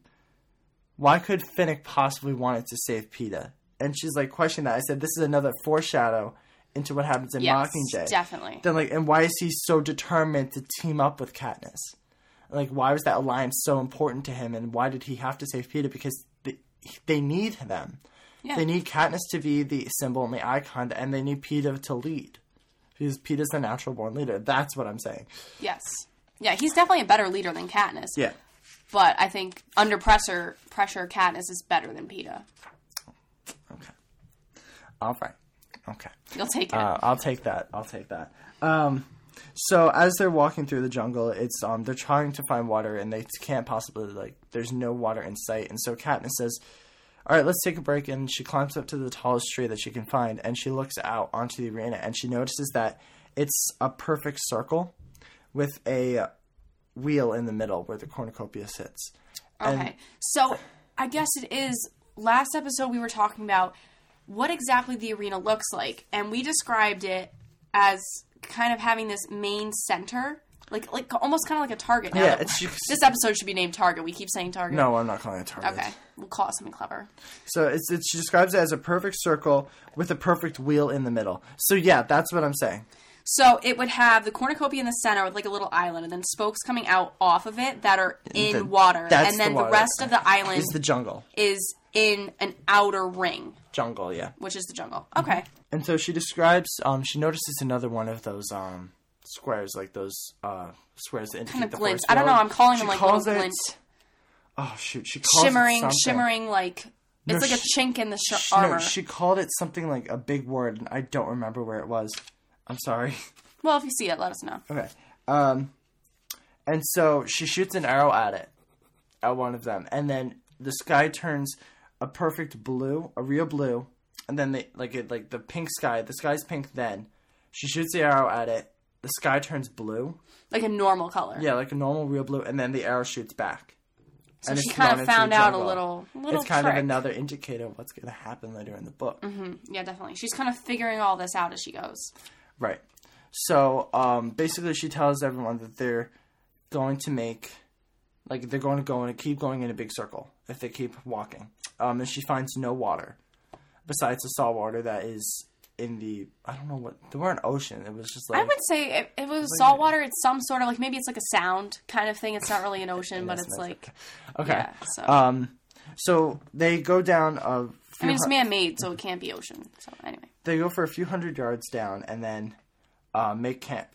Why could Finnick possibly want it to save Peeta? And she's like questioning that. I said this is another foreshadow into what happens in Yes, Mockingjay. definitely. Then like, and why is he so determined to team up with Katniss? Like, why was that alliance so important to him? And why did he have to save Peeta? Because they, need them. Yeah. They need Katniss to be the symbol and the icon, and they need Peeta to lead. Because Peeta's the natural born leader. That's what I'm saying. Yes. Yeah, he's definitely a better leader than Katniss. Yeah. But I think under pressure, pressure, Katniss is better than Peeta. Okay. All right. Okay. You'll take it. Uh, I'll take that. I'll take that. Um, so as they're walking through the jungle, it's um they're trying to find water and they can't possibly like there's no water in sight. And so Katniss says, "All right, let's take a break." And she climbs up to the tallest tree that she can find, and she looks out onto the arena, and she notices that it's a perfect circle with a wheel in the middle where the cornucopia sits. and- Okay. So I guess it is. Last episode we were talking about what exactly the arena looks like, and we described it as kind of having this main center, like like almost kind of like a target. Now Yeah, it's this episode should be named Target. We keep saying Target. No, I'm not calling it target. Okay, we'll call it something clever. So it's, it, she describes it as a perfect circle with a perfect wheel in the middle. So yeah, that's what I'm saying. So it would have the cornucopia in the center with like a little island, and then spokes coming out off of it that are in The- water, that's and then the the, rest of the island is the jungle. is in an outer ring, Jungle, yeah. which is the jungle. Okay. And so she describes. Um, she notices another one of those um squares, like those uh squares that indicate Kind of the glints. I don't know. I'm calling She them like calls little it- glint, Oh shoot, she calls shimmering, it shimmering like No, it's like a chink in the sh- Sh- armor. No, she called it something like a big word, and I don't remember where it was. I'm sorry. well, if you see it, let us know. Okay. Um, and so she shoots an arrow at it, at one of them, and then the sky turns a perfect blue, a real blue, and then they like it like the pink sky. The sky's pink. Then she shoots the arrow at it. The sky turns blue. Like a normal color. Yeah, like a normal real blue, and then the arrow shoots back. So and she kind of found out a little, little It's kind trick. of another indicator of what's going to happen later in the book. Mm-hmm. Yeah, definitely. She's kind of figuring all this out as she goes. Right. So um, basically, she tells everyone that they're going to make, like, they're going to go and keep going in a big circle if they keep walking. Um, and she finds no water besides the salt water that is in the I don't know what there weren't ocean. It was just like I would say if it was salt water. it's some sort of like maybe it's like a sound kind of thing. It's not really an ocean, but it's like okay. yeah. So Um, so they go down a. I mean, it's man made, so it can't be ocean. So anyway, they go for a few hundred yards down and then uh, make camp.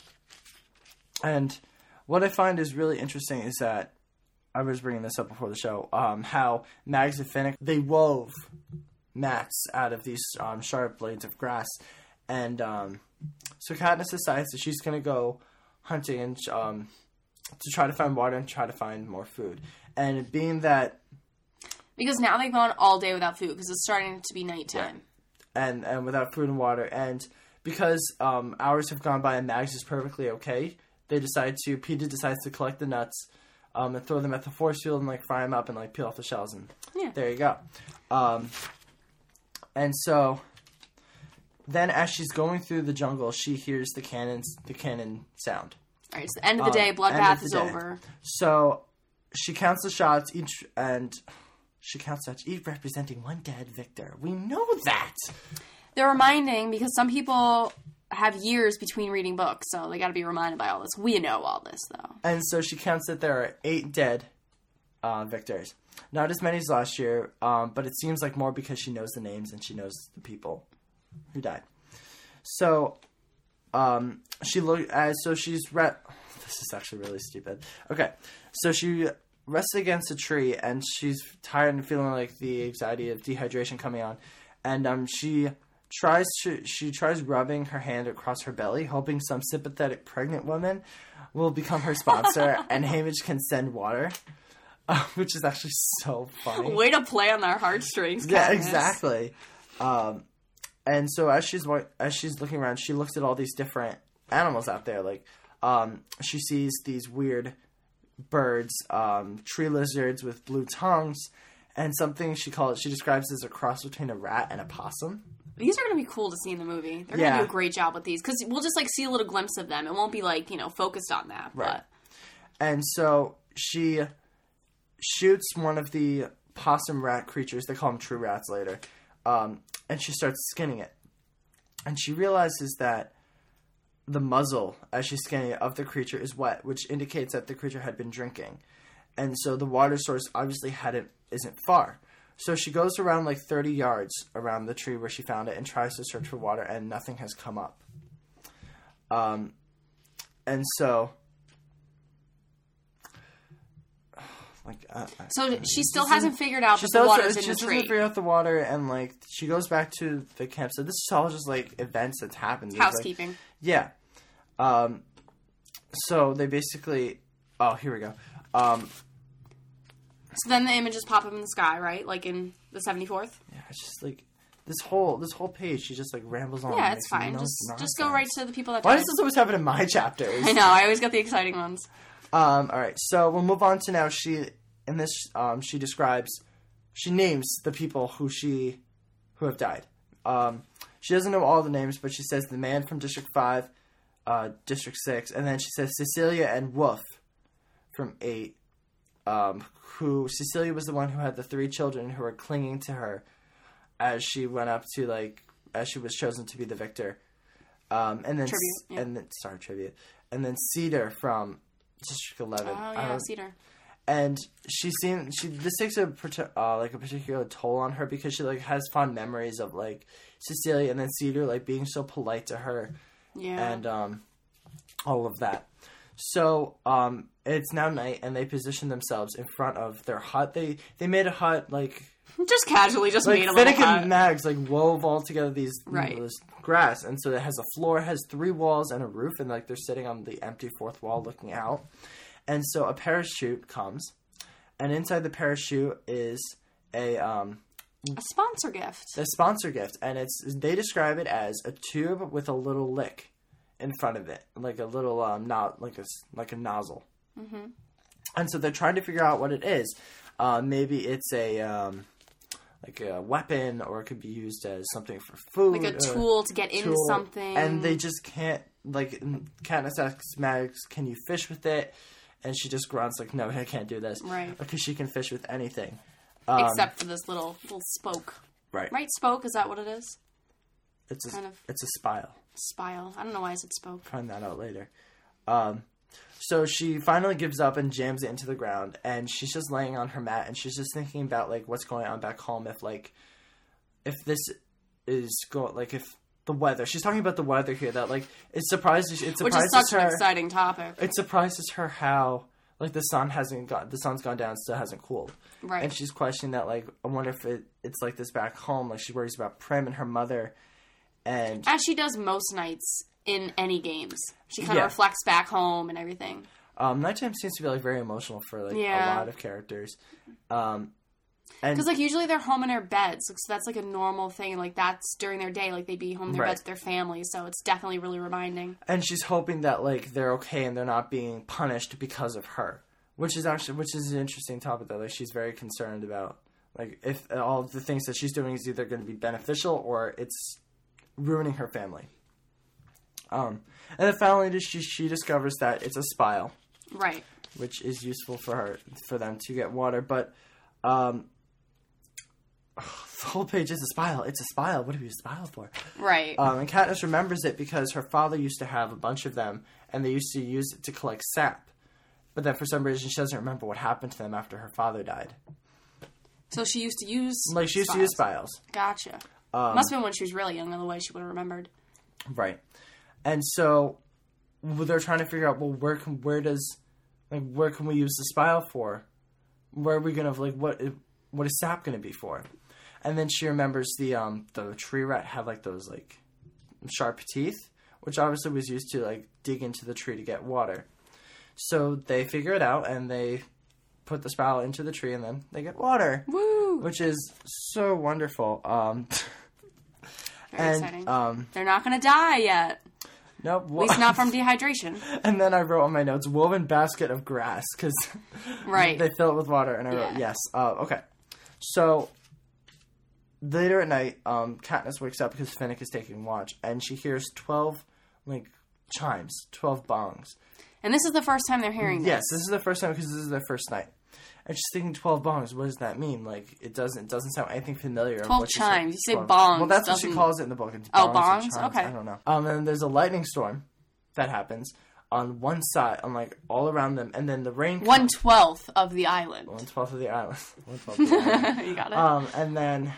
And what I find is really interesting is that I was bringing this up before the show. Um, how Mags and Finnick they wove mats out of these um, sharp blades of grass, and um, so Katniss decides that she's gonna go hunting and um, to try to find water and try to find more food. And being that because now they've gone all day without food because it's starting to be nighttime. and and without food and water and because um, hours have gone by and Mags is perfectly okay, they decide to Peeta decides to collect the nuts um, and throw them at the force field and like fry them up and like peel off the shells and Yeah. there you go. Um, and so then as she's going through the jungle, she hears the cannons the cannon sound. All right, it's the end of the Um, day. Bloodbath is day. over. So she counts the shots each and she counts such each representing one dead victor. We know that. They're reminding because some people have years between reading books, so they got to be reminded by all this. We know all this though. And so she counts that there are eight dead uh, victors. Not as many as last year, um, but it seems like more because she knows the names and she knows the people who died. So, um, she look as so she's re- This is actually really stupid. Okay, so she rests against a tree and she's tired and feeling like the anxiety of dehydration coming on, and um, she tries to she tries rubbing her hand across her belly, hoping some sympathetic pregnant woman will become her sponsor and Haymitch can send water, uh, which is actually so funny. Way to play on their heartstrings. Yeah, exactly. Um, and so as she's as she's looking around, she looks at all these different animals out there. Like, um, she sees these weird birds, um, tree lizards with blue tongues, and something she calls she describes as a cross between a rat and a possum. These are going to be cool to see in the movie. They're going to do a great job with these because we'll just like see a little glimpse of them. It won't be like you know focused on that. Right. And so she shoots one of the possum rat creatures. They call them true rats later. Um, and she starts skinning it. And she realizes that the muzzle, as she's skinning it, of the creature is wet, which indicates that the creature had been drinking. And so the water source obviously hadn't isn't far. So she goes around like 30 yards around the tree where she found it and tries to search for water, and nothing has come up. Um, and so like uh, So she still hasn't figured out she that the water's she in the tree. doesn't figure out the water and like she goes back to the camp so this is all just like events that's happened There's, like- Housekeeping. yeah um so they basically oh here we go um So then the images pop up in the sky, right? Like in the seventy fourth. yeah it's just like this whole this whole page she just like rambles on Yeah, it's fine. Just just go right to the people that. why died. does this always happen in my chapters I know. I always get the exciting ones. Um, all right, so we'll move on to now. She in this um, she describes, she names the people who she who have died. Um, she doesn't know all the names, but she says the man from District Five, uh, District Six, and then she says Cecilia and Wolf from Eight. Um, who Cecilia was the one who had the three children who were clinging to her as she went up to like as she was chosen to be the victor. Um, and then Tribute, yeah. and then sorry tribute, and then Seeder from District Eleven. Oh I yeah, don't- Seeder. and she seemed she this takes a uh, like a particular toll on her because she like has fond memories of like Cecilia and then Seeder like being so polite to her Yeah. and um all of that. So um it's now night and they position themselves in front of their hut. They they made a hut like just casually, just like made a little Finnegan hut. Mags like wove all together these Right. this grass, and so it has a floor, has three walls and a roof, and like they're sitting on the empty fourth wall looking out. And so a parachute comes, and inside the parachute is a um a sponsor gift. a sponsor gift, and it's they describe it as a tube with a little lick in front of it, like a little um not like a like a nozzle. Mm-hmm. And so they're trying to figure out what it is. Uh, maybe it's a um, like a weapon, or it could be used as something for food, Like a tool to get into tool. something. And they just can't like Katniss asks Mags, "Can you fish with it?" And she just grunts like, "No, I can't do this." Right. Because she can fish with anything. Um, except for this little little spoke. right. Right, spoke. Is that what it is? It's a kind of- it's a spile. Spile. I don't know why I said spoke. find that out later. Um, so she finally gives up and jams it into the ground, and she's just laying on her mat, and she's just thinking about like what's going on back home. If like, if this is going like if the weather. She's talking about the weather here. That like it surprises it Which surprises is such her. an exciting topic. it surprises her how like the sun hasn't got the sun's gone down, still hasn't cooled. Right. And she's questioning that like I wonder if it, it's like this back home. Like she worries about Prim and her mother, and As she does most nights in any games. She kind of Yeah. reflects back home and everything. Um, nighttime seems to be like very emotional for like Yeah. a lot of characters. Um, Because like usually they're home in their beds, so that's like a normal thing. Like that's during their day, like they'd be home in their Right. beds with their families. So it's definitely really reminding. and she's hoping that like they're okay and they're not being punished because of her, which is actually which is an interesting topic that like she's very concerned about. Like if all the things that she's doing is either going to be beneficial or it's ruining her family. Um, and then finally she she discovers that it's a spile. Right. which is useful for her for them to get water. But um, the whole page is a spile. It's a spile. What do we use a spile for? Right. Um, and Katniss remembers it because her father used to have a bunch of them, and they used to use it to collect sap. but then for some reason she doesn't remember what happened to them after her father died. So she used to use Like she used to use spiles. Gotcha. Um, Must have been when she was really young. Otherwise, she would have remembered. Right. And so they're trying to figure out well where can where does like where can we use the spile for? Where are we gonna like what what is sap gonna be for? And then she remembers the um the tree rat had like those like sharp teeth, which obviously was used to like dig into the tree to get water. So they figure it out and they put the spile into the tree and then they get water. Woo! Which is so wonderful. Um and exciting. um They're not going to die yet. Nope. At least not from dehydration. And then I wrote on my notes, woven basket of grass, because Right. they fill it with water. And I wrote, Yeah. yes. Uh, okay. So later at night, um, Katniss wakes up because Finnick is taking watch, and she hears 12, like, chimes, 12 bongs. And this is the first time they're hearing this. Yes, this. this is the first time because this is their first night. And just thinking 12 bongs. What does that mean? Like, it doesn't it doesn't sound anything familiar. of 12 what chimes. You say 12 bongs, Well, that's what she calls it in the book. It's Oh, bongs or bongs? Okay. I don't know. Um, and there's a lightning storm that happens on one side, on like all around them, and then the rain. One comes- twelfth of the island. one twelfth of the island. One twelfth of the island. you got it. Um, and then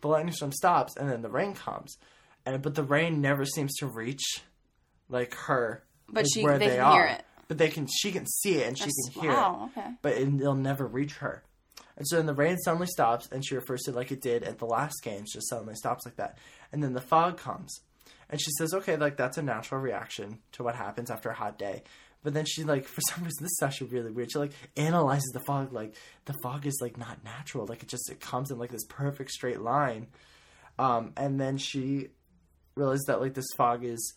the lightning storm stops, and then the rain comes, and but the rain never seems to reach like her. But like, she- where they they, can are. hear it. But they can. She can see it, and she can hear it wow. Okay. but it, it'll never reach her. And so then the rain suddenly stops, and she refers to it like it did at the last game. games, just suddenly stops like that. And then the fog comes, and she says, "Okay, like that's a natural reaction to what happens after a hot day." But then she like, for some reason, this is actually really weird. She like analyzes the fog, like the fog is like not natural, like it just it comes in like this perfect straight line. Um, and then she realizes that like this fog is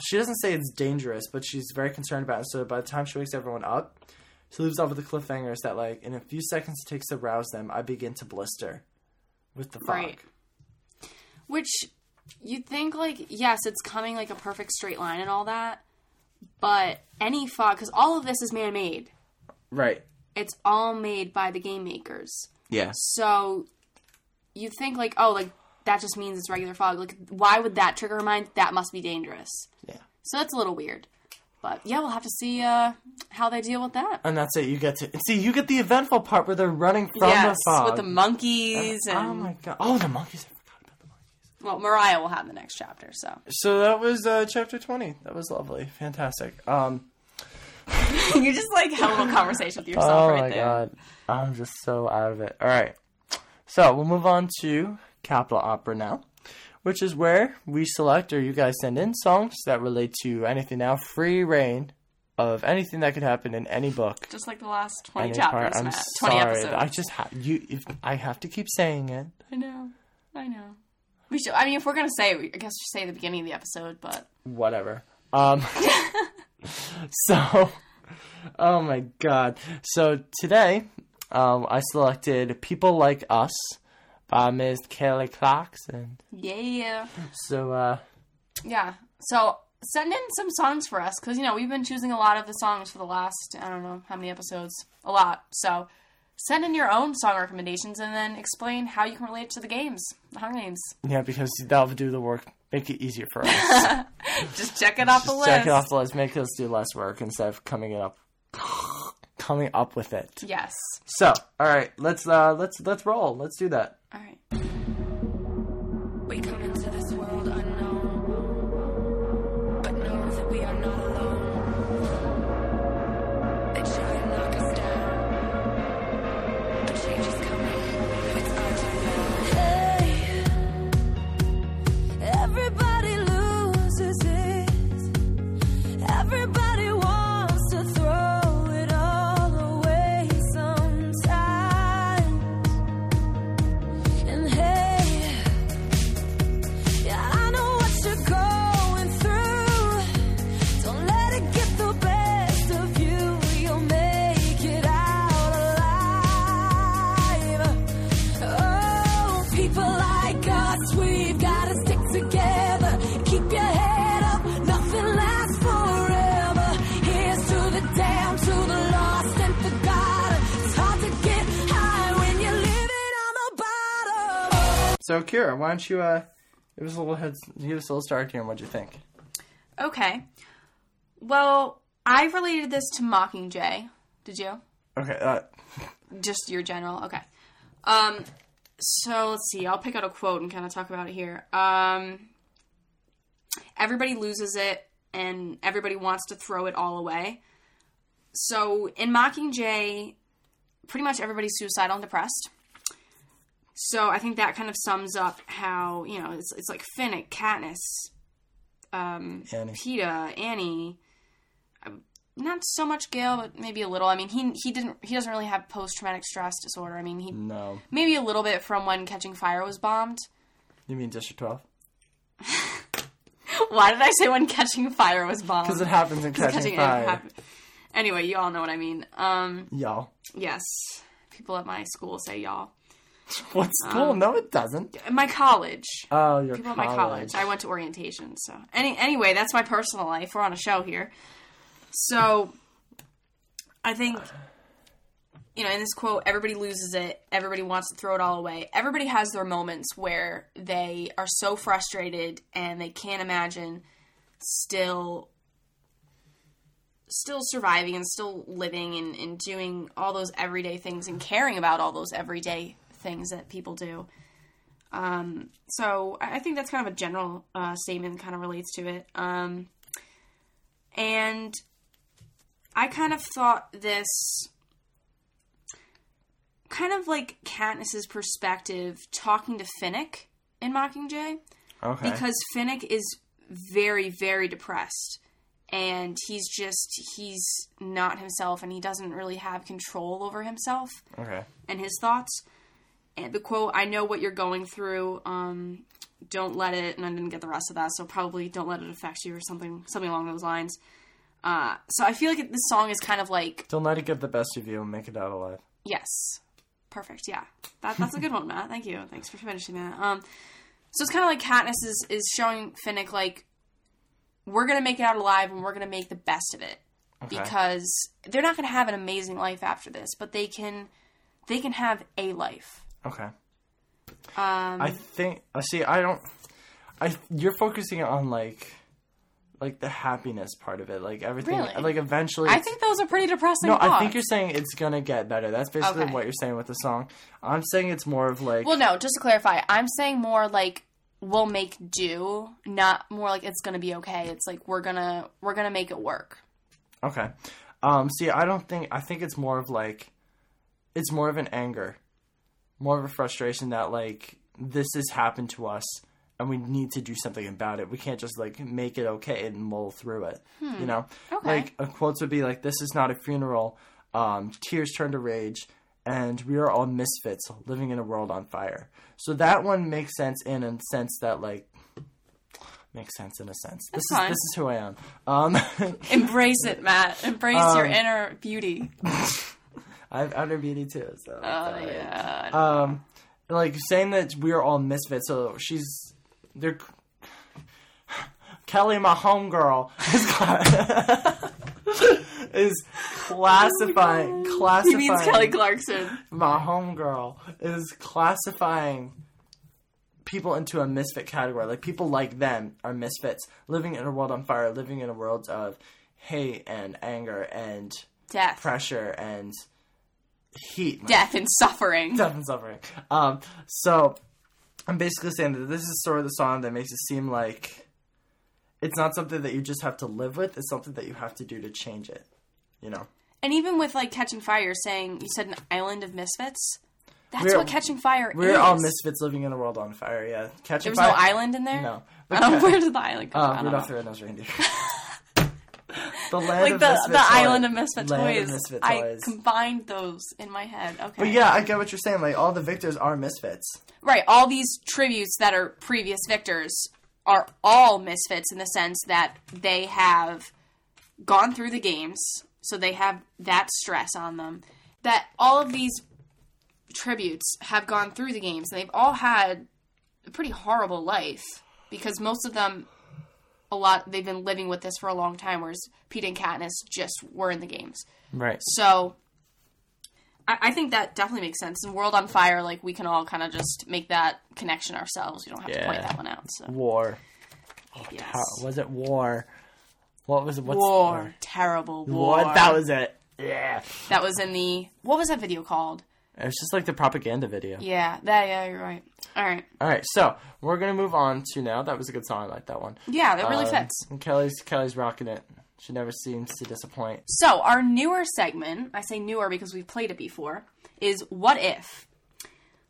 she doesn't say it's dangerous, but she's very concerned about it. So by the time she wakes everyone up, she leaves off with the cliffhangers that like in a few seconds it takes to rouse them, I begin to blister with the fog. Right. Which you'd think like yes, it's coming like a perfect straight line and all that, but any fog because all of this is man made. Right. It's all made by the game makers. Yeah. So you think like oh like that just means it's regular fog. Like why would that trigger her mind? That must be dangerous. Yeah. So that's a little weird. But yeah, we'll have to see uh, how they deal with that. And that's it. You get to see. You get the eventful part where they're running from yes, the fog. with the monkeys and oh my god! Oh, the monkeys! I forgot about the monkeys. well, Mariah will have the next chapter. So So that was uh, chapter twenty. That was lovely, fantastic. Um, you just like have a little conversation with yourself oh right my there. god, I'm just so out of it. All right, so we'll move on to Capitol Opera now, which is where we select or you guys send in songs that relate to anything now. Free reign of anything that could happen in any book. Just like the last twenty any chapters, part. I'm Matt. Twenty sorry. episodes. I just ha- you. If, I have to keep saying it. I know. I know. We should. I mean, if we're gonna say, it, I guess we should say the beginning of the episode. But whatever. Um, so, oh my god. So today, um, I selected "People Like Us" by Ms. Kelly Clarkson. yeah, So, uh, yeah. So send in some songs for us because you know we've been choosing a lot of the songs for the last I don't know how many episodes. A lot. So send in your own song recommendations and then explain how you can relate to the games, the Hunger Games. yeah, because that'll do the work, make it easier for us. Just check it off the list. Check it off the list, make us do less work instead of coming it up, coming up with it. Yes. So, all right, let's uh, let's let's roll. Let's do that. All right. Kira, why don't you uh, give us a little head, give us a little start here, and what'd you think? Okay. Well, I related this to Mockingjay. Did you? Okay. Uh, Just your general. Okay. Um. So let's see. I'll pick out a quote and kind of talk about it here. Um. Everybody loses it, and everybody wants to throw it all away. So in Mockingjay, pretty much everybody's suicidal and depressed. So I think that kind of sums up how you know it's it's like Finnick, Katniss, um, Annie. Peeta, Annie. um, Not so much Gale, but maybe a little. I mean, he he didn't he doesn't really have post traumatic stress disorder. I mean, he no. maybe a little bit from when Catching Fire was bombed. You mean District 12? Why did I say when Catching Fire was bombed? Because it happens in Catching, Catching Fire. Anyway, you all know what I mean. Um, Y'all. yes, people at my school say y'all. What school? Um, no, it doesn't. My college, Oh, your people at my college. I went to orientation. So any anyway, that's my personal life. We're on a show here. So I think you know, in this quote, everybody loses it. Everybody wants to throw it all away. Everybody has their moments where they are so frustrated and they can't imagine still still surviving and still living and, and doing all those everyday things and caring about all those everyday things that people do. Um, so I think that's kind of a general uh, statement, kind of relates to it. Um, and I kind of thought this kind of like Katniss's perspective talking to Finnick in Mockingjay Okay. because Finnick is very, very depressed. And he's just, he's not himself and he doesn't really have control over himself okay. and his thoughts. And the quote, I know what you're going through. Um, don't let it, and I didn't get the rest of that, so probably don't let it affect you or something, something along those lines. Uh, so I feel like this song is kind of like, Don't let it get the best of you and make it out alive. yes, perfect, yeah, that, that's a good one, Matt. Thank you, thanks for finishing that. Um, so it's kind of like Katniss is is showing Finnick like, we're gonna make it out alive and we're gonna make the best of it Okay. because they're not gonna have an amazing life after this, but they can, they can have a life. Okay. Um, I think. I see. I don't. I. You're focusing on like, like the happiness part of it, like everything. Really? Like eventually. I think those are pretty depressing. No, I think you're saying it's gonna get better. That's basically Okay. what you're saying with the song. I'm saying it's more of like. Well, no, just to clarify, I'm saying more like we'll make do, not more like it's gonna be okay. It's like we're gonna we're gonna make it work. Okay. Um, see, I don't think. I think it's more of like. It's more of an anger, more of a frustration that like this has happened to us, and we need to do something about it. We can't just like make it okay and mull through it. You know, Okay. like a quotes would be like, "This is not a funeral. Um, tears turn to rage." And we are all misfits living in a world on fire. So that one makes sense in a sense that like makes sense in a sense. This is this is who I am. Um, Embrace it, Matt. Embrace Um, your inner beauty. I have outer beauty too. So Oh yeah. Um, like saying that we are all misfits. So she's they're Kelly, my homegirl, is is classifying classifying. he means Kelly Clarkson. my homegirl is classifying people into a misfit category. Like people like them are misfits, living in a world on fire, living in a world of hate and anger and Death, pressure and heat. death and suffering. death and suffering. Um, so I'm basically saying that this is sort of the song that makes it seem like it's not something that you just have to live with. It's something that you have to do to change it. You know. And even with like Catching Fire, saying you said an island of misfits. That's We're- what Catching Fire is. We're all misfits living in a world on fire. Yeah, catching fire. There was fire. no island in there. No. Oh, where did the island come Uh, from? Rudolph the Red-Nosed Reindeer. the land like of the misfit the toys. island of misfit Land toys. Of misfit I toys. combined those in my head. Okay. but yeah, I get what you're saying. Like all the victors are misfits. Right. All these tributes that are previous victors are all misfits in the sense that they have gone through the games, so they have that stress on them. That all of these tributes have gone through the games, and they've all had a pretty horrible life because most of them, a lot, they've been living with this for a long time, whereas Pete and Katniss just were in the games. Right. So I, I think that definitely makes sense. In World on Fire, like we can all kind of just make that connection ourselves. You don't have to point Yeah. that one out. So War. Oh, yes. How, was it war? What was it? What's war, terrible war. What? That was it. Yeah. that was in the what was that video called? It was just like the propaganda video. Yeah, that yeah, you're right. All right, All right, so we're gonna move on to now. That was a good song. I like that one. yeah, that really Um, fits. And Kelly's Kelly's rocking it. She never seems to disappoint. So our newer segment, I say newer because we've played it before, is what if,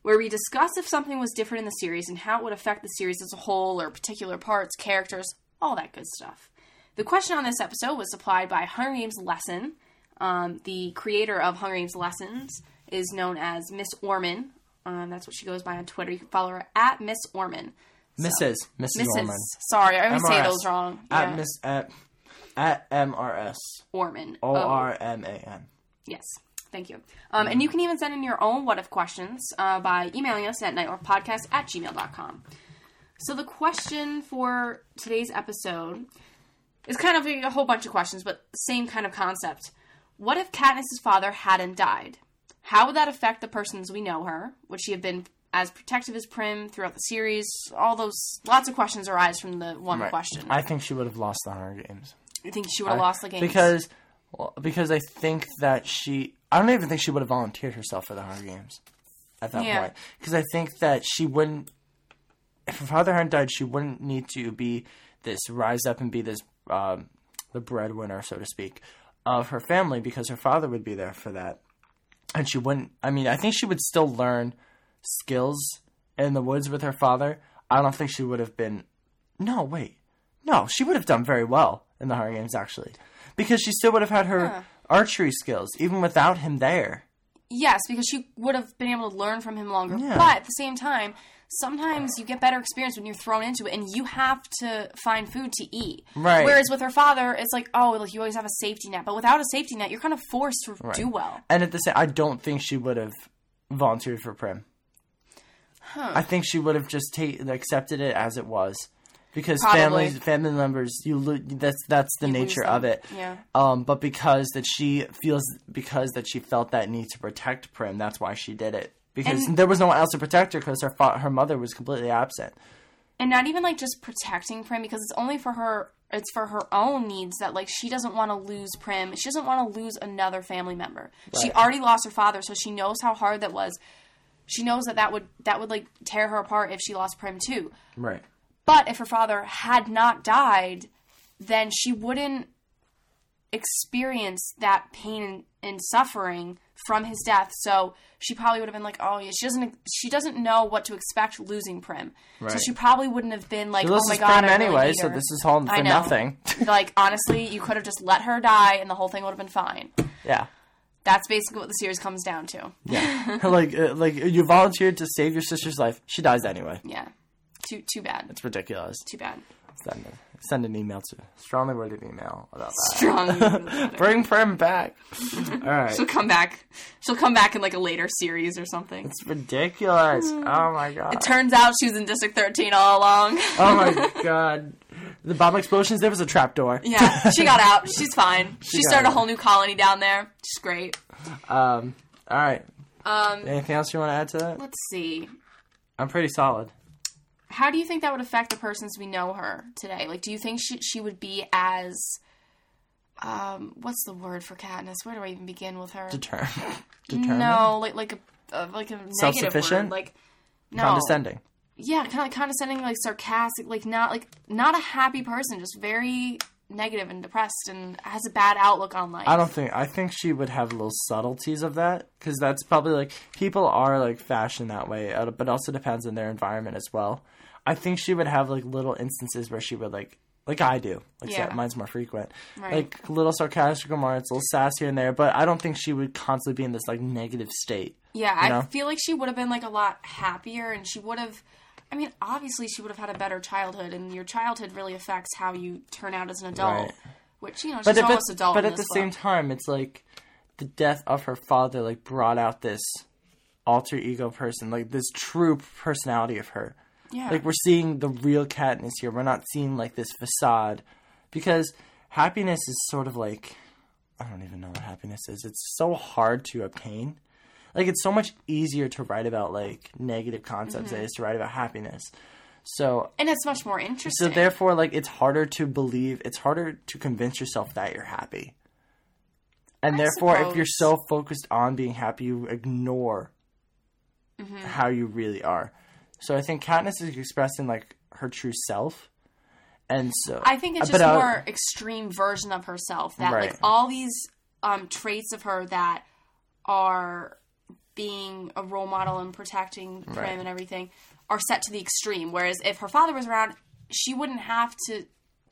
where we discuss if something was different in the series and how it would affect the series as a whole or particular parts, characters, all that good stuff. The question on this episode was supplied by Hunger Games Lesson. Um, the creator of Hunger Games Lessons is known as Miss Orman. Um, that's what she goes by on Twitter. You can follow her at Miss Orman. Mrs. Mrs. Mrs. Orman. Sorry, I always say those wrong. At Yeah. Miss at at MRS. Orman. O R M A N. Yes. Thank you. Um, and you can even send in your own what if questions uh, by emailing us at nightworkpodcast at gmail.com. So the question for today's episode is kind of a, a whole bunch of questions, but same kind of concept. What if Katniss's father hadn't died? How would that affect the person as we know her? Would she have been as protective as Prim throughout the series? All those lots of questions arise from the one Right. question. I think she would have lost the Hunger Games. I think she would have lost the game because well, because I think that she I don't even think she would have volunteered herself for the Hunger Games at that Yeah. point because I think that she wouldn't if her father hadn't died she wouldn't need to be this rise up and be this um, the breadwinner so to speak of her family because her father would be there for that and she wouldn't I mean I think she would still learn skills in the woods with her father I don't think she would have been no wait no, she would have done very well in the Hunger Games, actually, because she still would have had her archery skills even without him there. Yes, because she would have been able to learn from him longer. Yeah. But at the same time, sometimes you get better experience when you're thrown into it and you have to find food to eat. Right. Whereas with her father, it's like, oh, like you always have a safety net. But without a safety net, you're kind of forced to do well. And at the same, I don't think she would have volunteered for Prim. I think she would have just ta- accepted it as it was, because Probably. families, family members, you lo- that's that's the nature of it. Yeah. Um, but because that she feels because that she felt that need to protect Prim, that's why she did it. Because And- there was no one else to protect her because her fa- her mother was completely absent. And not even like just protecting Prim because it's only for her it's for her own needs that like she doesn't want to lose Prim. She doesn't want to lose another family member. She already lost her father, so she knows how hard that was. She knows that that would that would like tear her apart if she lost Prim too. Right. But if her father had not died, then she wouldn't experience that pain and, suffering from his death. So she probably would have been like, "Oh, yeah." She doesn't. She doesn't know what to expect losing Prim. So she probably wouldn't have been like, "Oh my god." Prim I really anyway, so this is all for nothing. like honestly, you could have just let her die, and the whole thing would have been fine. yeah. That's basically what the series comes down to. Yeah. like uh, like you volunteered to save your sister's life. She dies anyway. Yeah. Too too bad. It's ridiculous. Too bad. Send a, send an email to strongly worded email about that. Strong. Bring Prim back. All right. She'll come back. She'll come back in like a later series or something. It's ridiculous. Oh my god. It turns out she was in District 13 all along. oh my god. The bomb explosions. There was a trapdoor. yeah, she got out. She's fine. She, got started a whole new colony down there. She's great. Um. All right. Um, Anything else you want to add to that? let's see. I'm pretty solid. How do you think that would affect the person as we know her today? Like, do you think she she would be as um what's the word for Katniss? Where do I even begin with her? Deter- determined. no, like like a uh, like a negative Self-sufficient? word. Like no, Condescending. yeah, kind of like condescending, like sarcastic, like not like not a happy person, just very negative and depressed, and has a bad outlook on life. I don't think. I think she would have little subtleties of that because that's probably like people are like fashioned that way, uh, but also depends on their environment as well. I think she would have like little instances where she would like, like I do. Like Yeah. mine's more frequent. Right. Like little sarcastic remarks, little sass here and there, but I don't think she would constantly be in this like negative state. Yeah, I know? feel like she would have been like a lot happier, and she would have. I mean, obviously, she would have had a better childhood, and your childhood really affects how you turn out as an adult. Right. Which you know, she's But, almost adult. but at the this same time, it's like the death of her father like brought out this alter ego person, like this true personality of her. Yeah, Like we're seeing the real Katniss here. We're not seeing like this facade, because happiness is sort of like I don't even know what happiness is. It's so hard to obtain. Like it's so much easier to write about like negative concepts than it is to write about happiness. So and it's much more interesting. so therefore, like it's harder to believe. It's harder to convince yourself that you're happy. And I therefore, if you're so focused on being happy, you ignore Mm-hmm. how you really are. So I think Katniss is expressing like her true self, and so I think it's but, just uh, more extreme version of herself that Right. like all these um, traits of her that are being a role model and protecting Prim Right. and everything are set to the extreme. Whereas if her father was around, she wouldn't have to.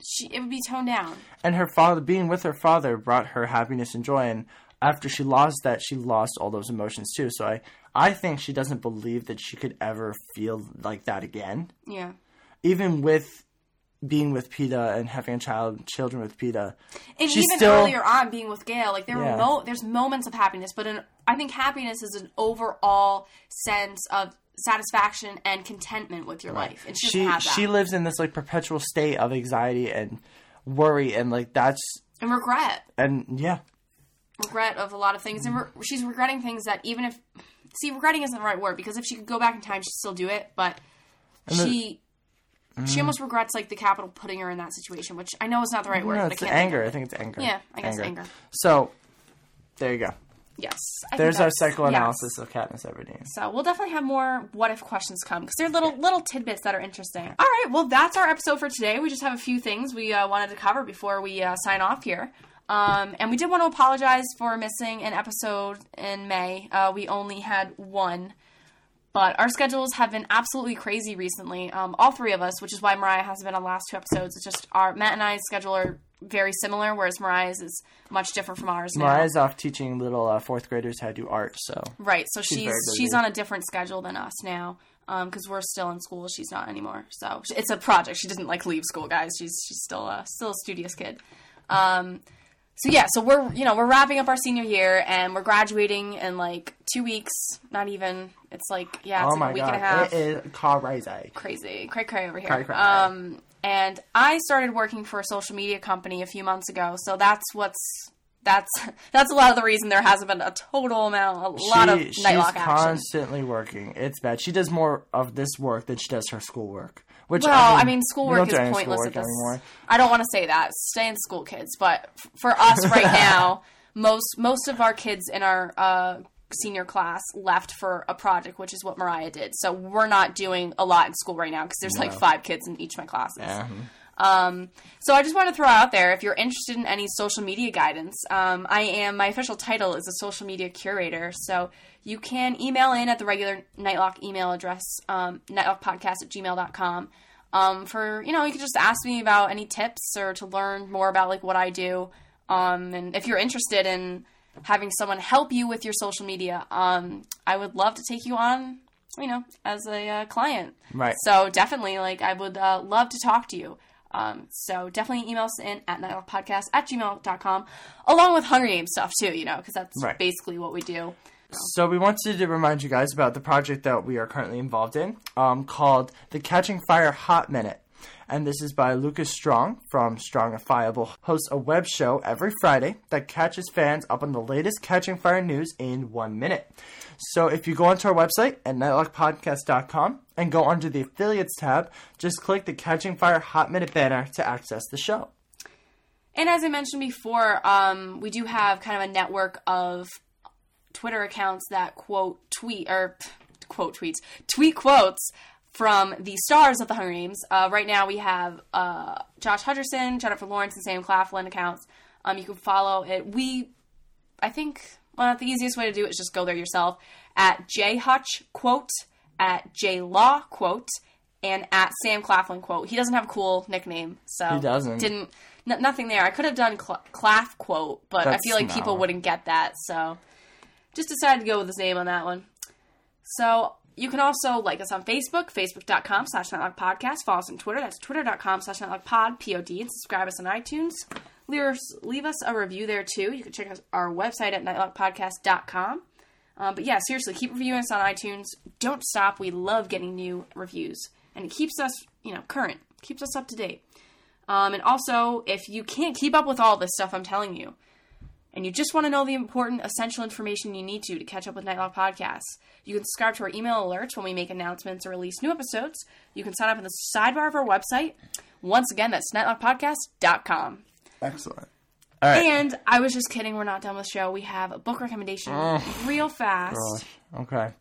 She it would be toned down. and her father being with her father brought her happiness and joy and after she lost that she lost all those emotions too so i i think she doesn't believe that she could ever feel like that again Yeah. even with being with Peeta and having a child children with Peeta And She's even still- earlier on, being with Gale, like there Yeah. were mo- there's moments of happiness, but an, I think happiness is an overall sense of satisfaction and contentment with your life. And she she have that. she lives in this like perpetual state of anxiety and worry and like that's and regret, and yeah regret of a lot of things, and re- she's regretting things that even if see, regretting isn't the right word because if she could go back in time, she'd still do it. But the- Mm. she. She almost regrets like the Capitol putting her in that situation, which I know is not the right word. no, but I it's can't think anger i think it's anger Yeah, I guess anger. so there you go Yes, I there's our psychoanalysis yes. of Katniss Everdeen So we'll definitely have more what if questions come because they're little little tidbits that are interesting. All right, well that's our episode for today. We just have a few things we uh, wanted to cover before we uh, sign off here. Um, and we did want to apologize for missing an episode in May. Uh, we only had one, but our schedules have been absolutely crazy recently. Um, all three of us, which is why Mariah hasn't been on the last two episodes. It's just our Matt and I's schedule are very similar, whereas Mariah's is much different from ours. now. Mariah's off teaching little uh, fourth graders how to do art so Right. So she's very she's, on a different schedule than us now because we're still in school. She's not anymore. So it's a project. She doesn't like leave school, guys. She's she's still a still a studious kid. Um, so yeah, so we're you know we're wrapping up our senior year and we're graduating in like two weeks. Not even. It's like yeah, it's oh like my a week god and a half. it is crazy Crazy, cray cray over here. Cray cray. Um, and I started working for a social media company a few months ago. So that's what's that's that's a lot of the reason there hasn't been a total amount, a lot of she's nightlock action. constantly working. It's bad. She does more of this work than she does her schoolwork. Which Well, I mean, we don't schoolwork is pointless schoolwork at this. anymore. I don't want to say that. Stay in school, kids. But f- for us right now, most most of our kids in our uh, senior class left for a project, which is what Mariah did. So we're not doing a lot in school right now because there's like five kids in each of my classes. Yeah. Um, so I just want to throw out there if you're interested in any social media guidance, um, I am my official title is a social media curator. So you can email in at the regular Nightlock email address, um, nightlockpodcast at gmail.com. Um, for you know, you can just ask me about any tips or to learn more about like what I do. Um, and if you're interested in having someone help you with your social media, um, I would love to take you on, you know, as a uh, client. Right. So definitely, like, I would uh, love to talk to you. Um, so definitely email us in at nightlockpodcast at gmail.com, along with Hunger Games stuff too, you know, because that's Right. basically what we do. So we wanted to remind you guys about the project that we are currently involved in, um, called the Catching Fire Hot Minute. And this is by Lucas Strong from Strongifiable. Hosts a web show every Friday that catches fans up on the latest Catching Fire news in one minute. So if you go onto our website at nightlockpodcast.com and go under the affiliates tab, just click the Catching Fire Hot Minute banner to access the show. And as I mentioned before, um, we do have kind of a network of Twitter accounts that quote tweet or quote tweets tweet quotes from the stars of the Hunger Games. Uh, right now, we have uh, Josh Hutcherson, Jennifer Lawrence, and Sam Claflin accounts. Um, you can follow it. We, I think, well, the easiest way to do it is just go there yourself at jhutch quote, at jlaw quote, and at Sam Claflin quote. He doesn't have a cool nickname, so He doesn't. Didn't n- nothing there. I could have done Cl- Claff quote, but I feel like people wouldn't get that, so just decided to go with his name on that one. So you can also like us on Facebook, facebook.com slash Podcast. Follow us on Twitter, that's twitter.com slash Nightlock Pod, P-O-D, and subscribe us on iTunes. Leave us, leave us a review there too. You can check out our website at nightlockpodcast.com. Um, but yeah, seriously, keep reviewing us on iTunes. Don't stop. We love getting new reviews, and it keeps us, you know, current, keeps us up to date. Um, and also, if you can't keep up with all this stuff I'm telling you, and you just want to know the important, essential information you need to to catch up with Nightlock Podcasts, you can subscribe to our email alerts when we make announcements or release new episodes. You can sign up in the sidebar of our website. Once again, that's nightlockpodcast.com. Excellent. All right. And I was just kidding, we're not done with the show. We have a book recommendation oh, real fast. Gosh. Okay.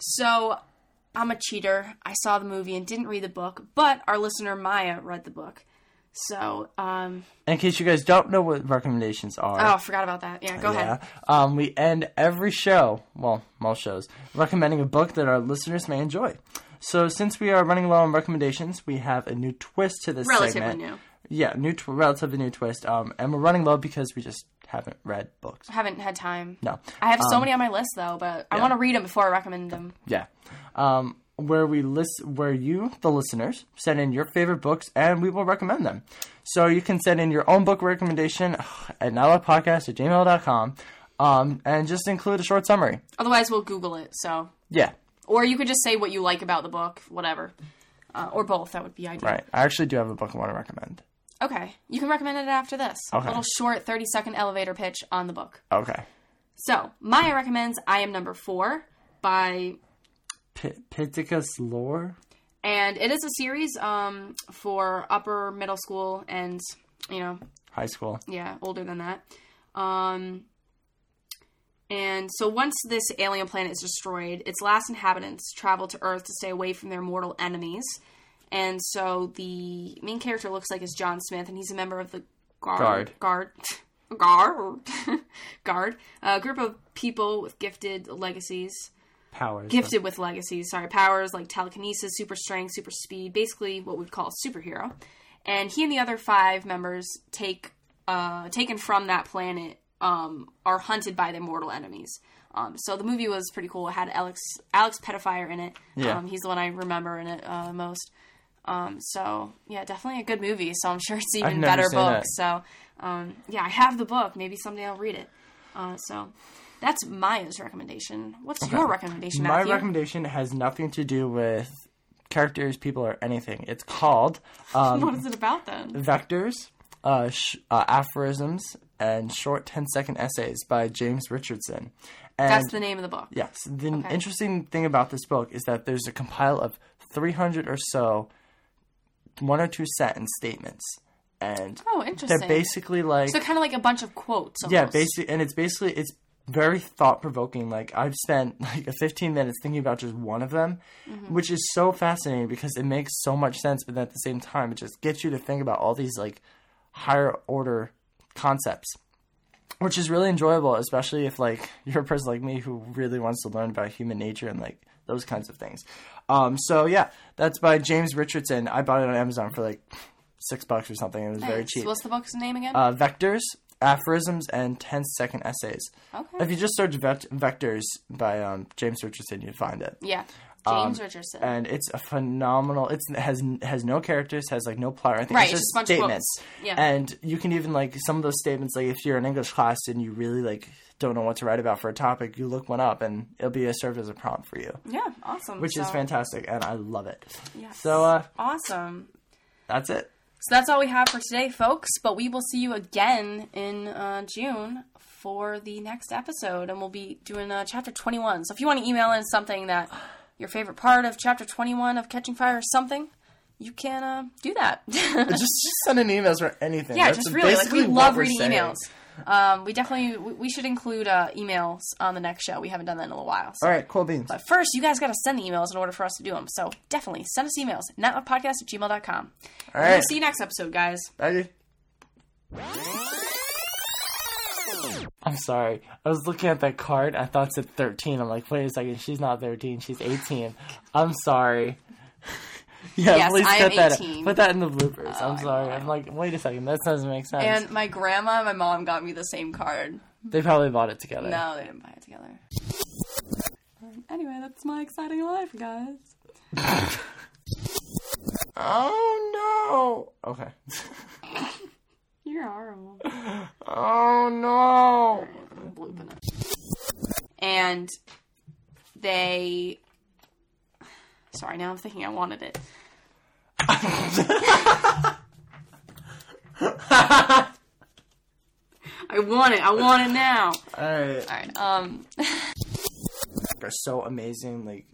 So I'm a cheater. I saw the movie and didn't read the book, but our listener Maya read the book. So, um, In case you guys don't know what recommendations are, oh, I forgot about that. Yeah, go yeah, ahead. um, we end every show, well, most shows, recommending a book that our listeners may enjoy. So since we are running low on recommendations, we have a new twist to this Relatively segment. new. Yeah, new, tw- relatively new twist. Um, and we're running low because we just haven't read books. I haven't had time. No. I have so Um, many on my list though, but I want to read them before I recommend them. Yeah. Um, where we list, where you, the listeners, send in your favorite books and we will recommend them. So you can send in your own book recommendation at nowpodcast at gmail.com um, and just include a short summary. Otherwise, we'll Google it. So, Yeah. or you could just say what you like about the book, whatever, uh, or both. That would be ideal. Right. I actually do have a book I want to recommend. Okay, you can recommend it after this. Okay. A little short, thirty second elevator pitch on the book. Okay. So, Maya recommends "I Am Number Four by P- Lore? and it is a series um, for upper middle school and you know High school. yeah older than that um, and so once this alien planet is destroyed its last inhabitants travel to earth to stay away from their mortal enemies and so the main character looks like is john smith and he's a member of the Guard. guard guard guard a group of people with gifted legacies Powers. gifted with legacies, sorry, powers like telekinesis, super strength, super speed, basically what we'd call a superhero. And he and the other five members take uh, taken from that planet um, are hunted by their mortal enemies. Um, so the movie was pretty cool. It had Alex Alex Pettyfer in it. Yeah. Um, he's the one I remember in it uh, most. Um, so yeah, definitely a good movie. So I'm sure it's even better book. it. So um, yeah, I have the book. Maybe someday I'll read it. Uh, so that's Maya's recommendation. What's your recommendation, Matthew? My recommendation has nothing to do with characters, people, or anything. It's called um, what is it about then? Vectors, uh, sh- uh, Aphorisms, and Short 10 Second Essays by James Richardson. And That's the name of the book. Yes. The Okay. interesting thing about this book is that there's a compile of 300 or so one or two sentence statements. And Oh, interesting. they're basically like so kind of like a bunch of quotes. yeah, basically, and it's basically it's very thought provoking. Like I've spent like a 15 minutes thinking about just one of them, Mm-hmm. which is so fascinating because it makes so much sense, but then at the same time, it just gets you to think about all these like higher order concepts, which is really enjoyable, especially if like you're a person like me who really wants to learn about human nature and like those kinds of things. Um, so yeah, that's by James Richardson. I bought it on Amazon for like six bucks or something. It was very Nice. cheap What's the book's name again? uh, vectors, aphorisms, and 10 second essays. okay. If you just search vect- Vectors by um, James Richardson, you'd find it. yeah, um, James Richardson. And it's a phenomenal. It's it has has no characters, has like no plot or anything. Right, it's just just a bunch of statements. Yeah. And you can even like some of those statements. Like if you're in English class and you really like don't know what to write about for a topic, you look one up and it'll be a, served as a prompt for you, yeah, awesome. which is fantastic, and I love it. Yes. So uh, awesome. that's it. So that's all we have for today, folks. But we will see you again in uh, June for the next episode, and we'll be doing uh, chapter 21. So if you want to email in something that your favorite part of chapter 21 of Catching Fire or something, you can uh, do that. just, just send in emails or anything. Yeah, That's just really like we love reading saying. emails. Um, we definitely we, we should include uh, emails on the next show. We haven't done that in a little while. So. All right, cool beans. But first, you guys got to send the emails in order for us to do them. So definitely send us emails. Nightlockpodcast at gmail.com. All We'll see you next episode, guys. Bye. I'm sorry. I was looking at that card. I thought it said 13. I'm like, wait a second. She's not 13. She's 18. I'm sorry. yeah, Yes, please I cut that. 18. Put that in the bloopers. Oh, I'm sorry. I'm like, wait a second. That doesn't make sense. And my grandma and my mom got me the same card. they probably bought it together. No, they didn't buy it together. Anyway, that's my exciting life, guys. Oh no. Okay. You're horrible. Oh no. blooping it. And they. Sorry, now I'm thinking I wanted it. I want it. I want it now. All right. All right. Um. are so amazingly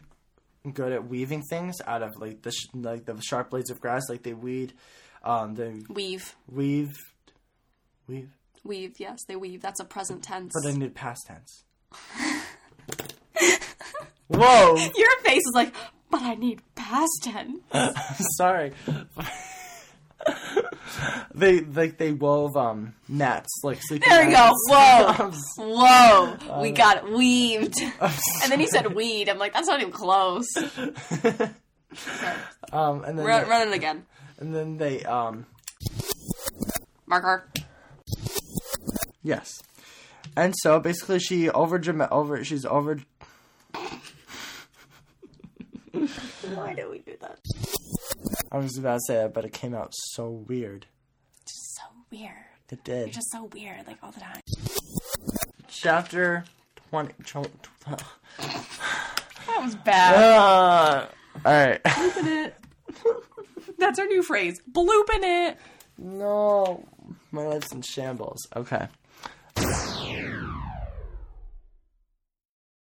good at weaving things out of like the sh- like the sharp blades of grass. Like they weed, um, they Weave. weave, weave, Weave. Yes, they weave. That's a present tense. but they need past tense. Whoa! Your face is like, but I need past tense. Sorry. they like they wove um mats like sleeping. There you go. Whoa. Whoa. we got weaved. and then he said weed. I'm like, that's not even close. um, and then Run, they, run it again. and then they um Marker. yes, and so basically she over over she's over Why do we do that? I was about to say that, but it came out so weird. Just so weird. It did. You're just so weird, like all the time. Chapter 20. That was bad. Uh, Alright. Blooping it. That's our new phrase. Blooping it. no. My life's in shambles. Okay.